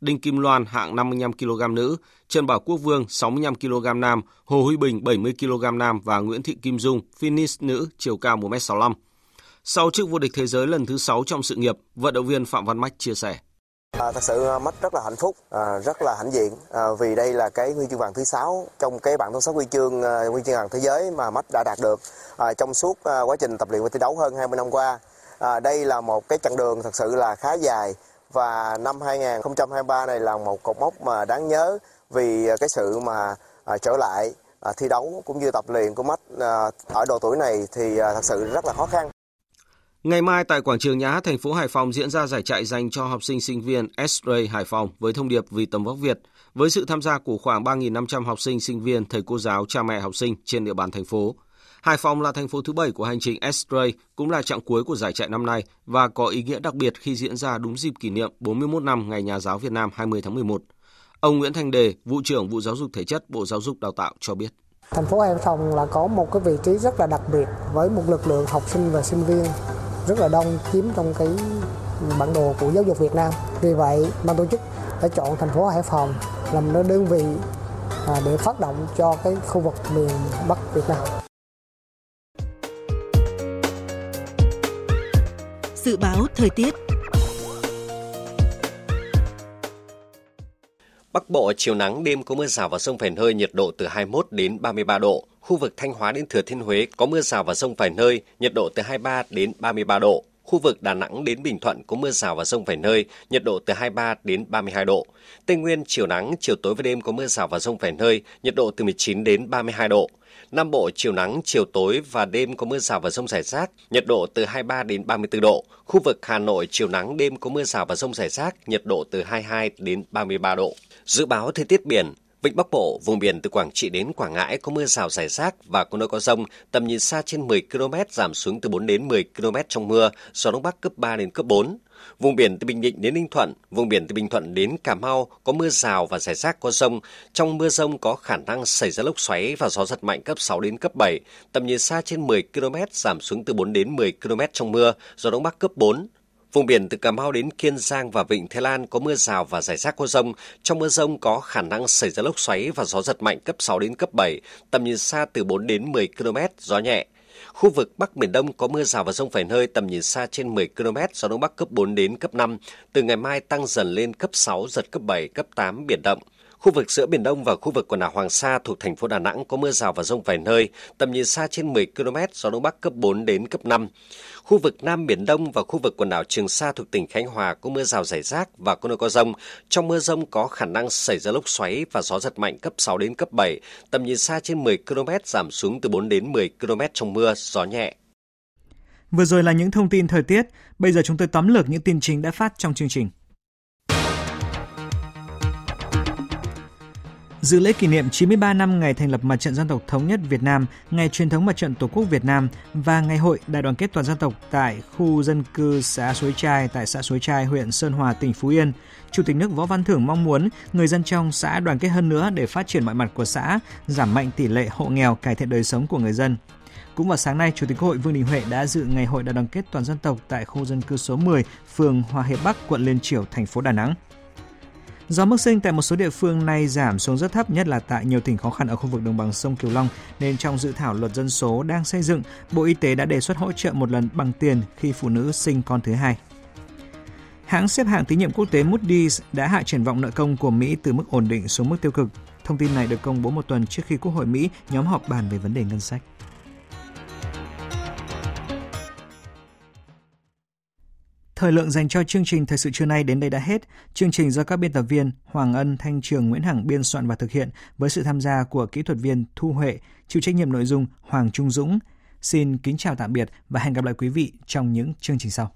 Đinh Kim Loan hạng 55 kg nữ, Trần Bảo Quốc Vương 65 kg nam, Hồ Huy Bình 70 kg nam và Nguyễn Thị Kim Dung finish nữ chiều cao 1m65. Sau chức vô địch thế giới lần thứ 6 trong sự nghiệp, vận động viên Phạm Văn Mách chia sẻ. À, thật sự à, Mách rất là hạnh phúc, à, rất là hãnh diện à, vì đây là cái huy chương vàng thứ 6 trong cái bảng tổng sắp huy chương à, huy chương vàng thế giới mà Mách đã đạt được à, trong suốt à, quá trình tập luyện và thi đấu hơn 20 năm qua. À, đây là một cái chặng đường thật sự là khá dài và năm 2023 này là một cột mốc mà đáng nhớ vì à, cái sự mà à, trở lại à, thi đấu cũng như tập luyện của Mách à, ở độ tuổi này thì à, thật sự rất là khó khăn. Ngày mai tại quảng trường nhà hát thành phố Hải Phòng diễn ra giải chạy dành cho học sinh sinh viên S-Ray Hải Phòng với thông điệp vì tầm vóc Việt với sự tham gia của khoảng 3.500 học sinh, sinh viên, thầy cô giáo, cha mẹ học sinh trên địa bàn thành phố. Hải Phòng là thành phố thứ bảy của hành trình S-Ray, cũng là trạng cuối của giải chạy năm nay và có ý nghĩa đặc biệt khi diễn ra đúng dịp kỷ niệm 41 năm Ngày Nhà giáo Việt Nam 20 tháng 11. Ông Nguyễn Thành Đề, vụ trưởng vụ giáo dục thể chất Bộ Giáo dục Đào tạo cho biết. Thành phố Hải Phòng là có một cái vị trí rất là đặc biệt với một lực lượng học sinh và sinh viên rất là đông chiếm trong cái bản đồ của giáo dục Việt Nam. Vì vậy, ban tổ chức đã chọn thành phố Hải Phòng làm nơi đơn vị à, để phát động cho cái khu vực miền Bắc Việt Nam. Dự báo thời tiết Bắc Bộ chiều nắng đêm có mưa rào và sông phèn hơi nhiệt độ từ 21 đến 33 độ. Khu vực Thanh Hóa đến Thừa Thiên Huế có mưa rào và rông vài nơi, nhiệt độ từ 23 đến 33 độ. Khu vực Đà Nẵng đến Bình Thuận có mưa rào và rông vài nơi, nhiệt độ từ 23 đến 32 độ. Tây Nguyên chiều nắng, chiều tối và đêm có mưa rào và rông vài nơi, nhiệt độ từ 19 đến 32 độ. Nam Bộ chiều nắng, chiều tối và đêm có mưa rào và rông rải rác, nhiệt độ từ 23 đến 34 độ. Khu vực Hà Nội chiều nắng, đêm có mưa rào và rông rải rác, nhiệt độ từ 22 đến 33 độ. Dự báo thời tiết biển, Vịnh Bắc Bộ, vùng biển từ Quảng Trị đến Quảng Ngãi có mưa rào rải rác và có nơi có rông, tầm nhìn xa trên 10 km giảm xuống từ 4 đến 10 km trong mưa, gió đông bắc cấp 3 đến cấp 4. Vùng biển từ Bình Định đến Ninh Thuận, vùng biển từ Bình Thuận đến Cà Mau có mưa rào và rải rác có rông. Trong mưa rông có khả năng xảy ra lốc xoáy và gió giật mạnh cấp 6 đến cấp 7, tầm nhìn xa trên 10 km giảm xuống từ 4 đến 10 km trong mưa, gió đông bắc cấp 4. Vùng biển từ Cà Mau đến Kiên Giang và Vịnh Thái Lan có mưa rào và rải rác có rông. Trong mưa rông có khả năng xảy ra lốc xoáy và gió giật mạnh cấp 6 đến cấp 7, tầm nhìn xa từ 4 đến 10 km, gió nhẹ. Khu vực Bắc Biển Đông có mưa rào và rông vài nơi tầm nhìn xa trên 10 km, gió Đông Bắc cấp 4 đến cấp 5. Từ ngày mai tăng dần lên cấp 6, giật cấp 7, cấp 8, biển động. Khu vực giữa Biển Đông và khu vực quần đảo Hoàng Sa thuộc thành phố Đà Nẵng có mưa rào và rông vài nơi, tầm nhìn xa trên 10 km, gió Đông Bắc cấp 4 đến cấp 5. Khu vực Nam Biển Đông và khu vực quần đảo Trường Sa thuộc tỉnh Khánh Hòa có mưa rào rải rác và có nơi có rông. Trong mưa rông có khả năng xảy ra lốc xoáy và gió giật mạnh cấp 6 đến cấp 7, tầm nhìn xa trên 10 km giảm xuống từ 4 đến 10 km trong mưa, gió nhẹ. Vừa rồi là những thông tin thời tiết, bây giờ chúng tôi tóm lược những tin chính đã phát trong chương trình. Dự lễ kỷ niệm 93 năm ngày thành lập Mặt trận Dân tộc Thống nhất Việt Nam, ngày truyền thống Mặt trận Tổ quốc Việt Nam và ngày hội Đại đoàn kết toàn dân tộc tại khu dân cư xã Suối Trai tại xã Suối Trai, huyện Sơn Hòa, tỉnh Phú Yên, Chủ tịch nước Võ Văn Thưởng mong muốn người dân trong xã đoàn kết hơn nữa để phát triển mọi mặt của xã, giảm mạnh tỷ lệ hộ nghèo, cải thiện đời sống của người dân. Cũng vào sáng nay, Chủ tịch Quốc hội Vương Đình Huệ đã dự ngày hội đại đoàn kết toàn dân tộc tại khu dân cư số 10, phường Hòa Hiệp Bắc, quận Liên Triểu, thành phố Đà Nẵng. Do mức sinh tại một số địa phương này giảm xuống rất thấp, nhất là tại nhiều tỉnh khó khăn ở khu vực đồng bằng sông Kiều Long, nên trong dự thảo luật dân số đang xây dựng, Bộ Y tế đã đề xuất hỗ trợ một lần bằng tiền khi phụ nữ sinh con thứ hai. Hãng xếp hạng tín nhiệm quốc tế Moody's đã hạ triển vọng nợ công của Mỹ từ mức ổn định xuống mức tiêu cực. Thông tin này được công bố một tuần trước khi Quốc hội Mỹ nhóm họp bàn về vấn đề ngân sách. Thời lượng dành cho chương trình Thời sự trưa nay đến đây đã hết. Chương trình do các biên tập viên Hoàng Ân, Thanh Trường, Nguyễn Hằng biên soạn và thực hiện với sự tham gia của kỹ thuật viên Thu Huệ, chịu trách nhiệm nội dung Hoàng Trung Dũng. Xin kính chào tạm biệt và hẹn gặp lại quý vị trong những chương trình sau.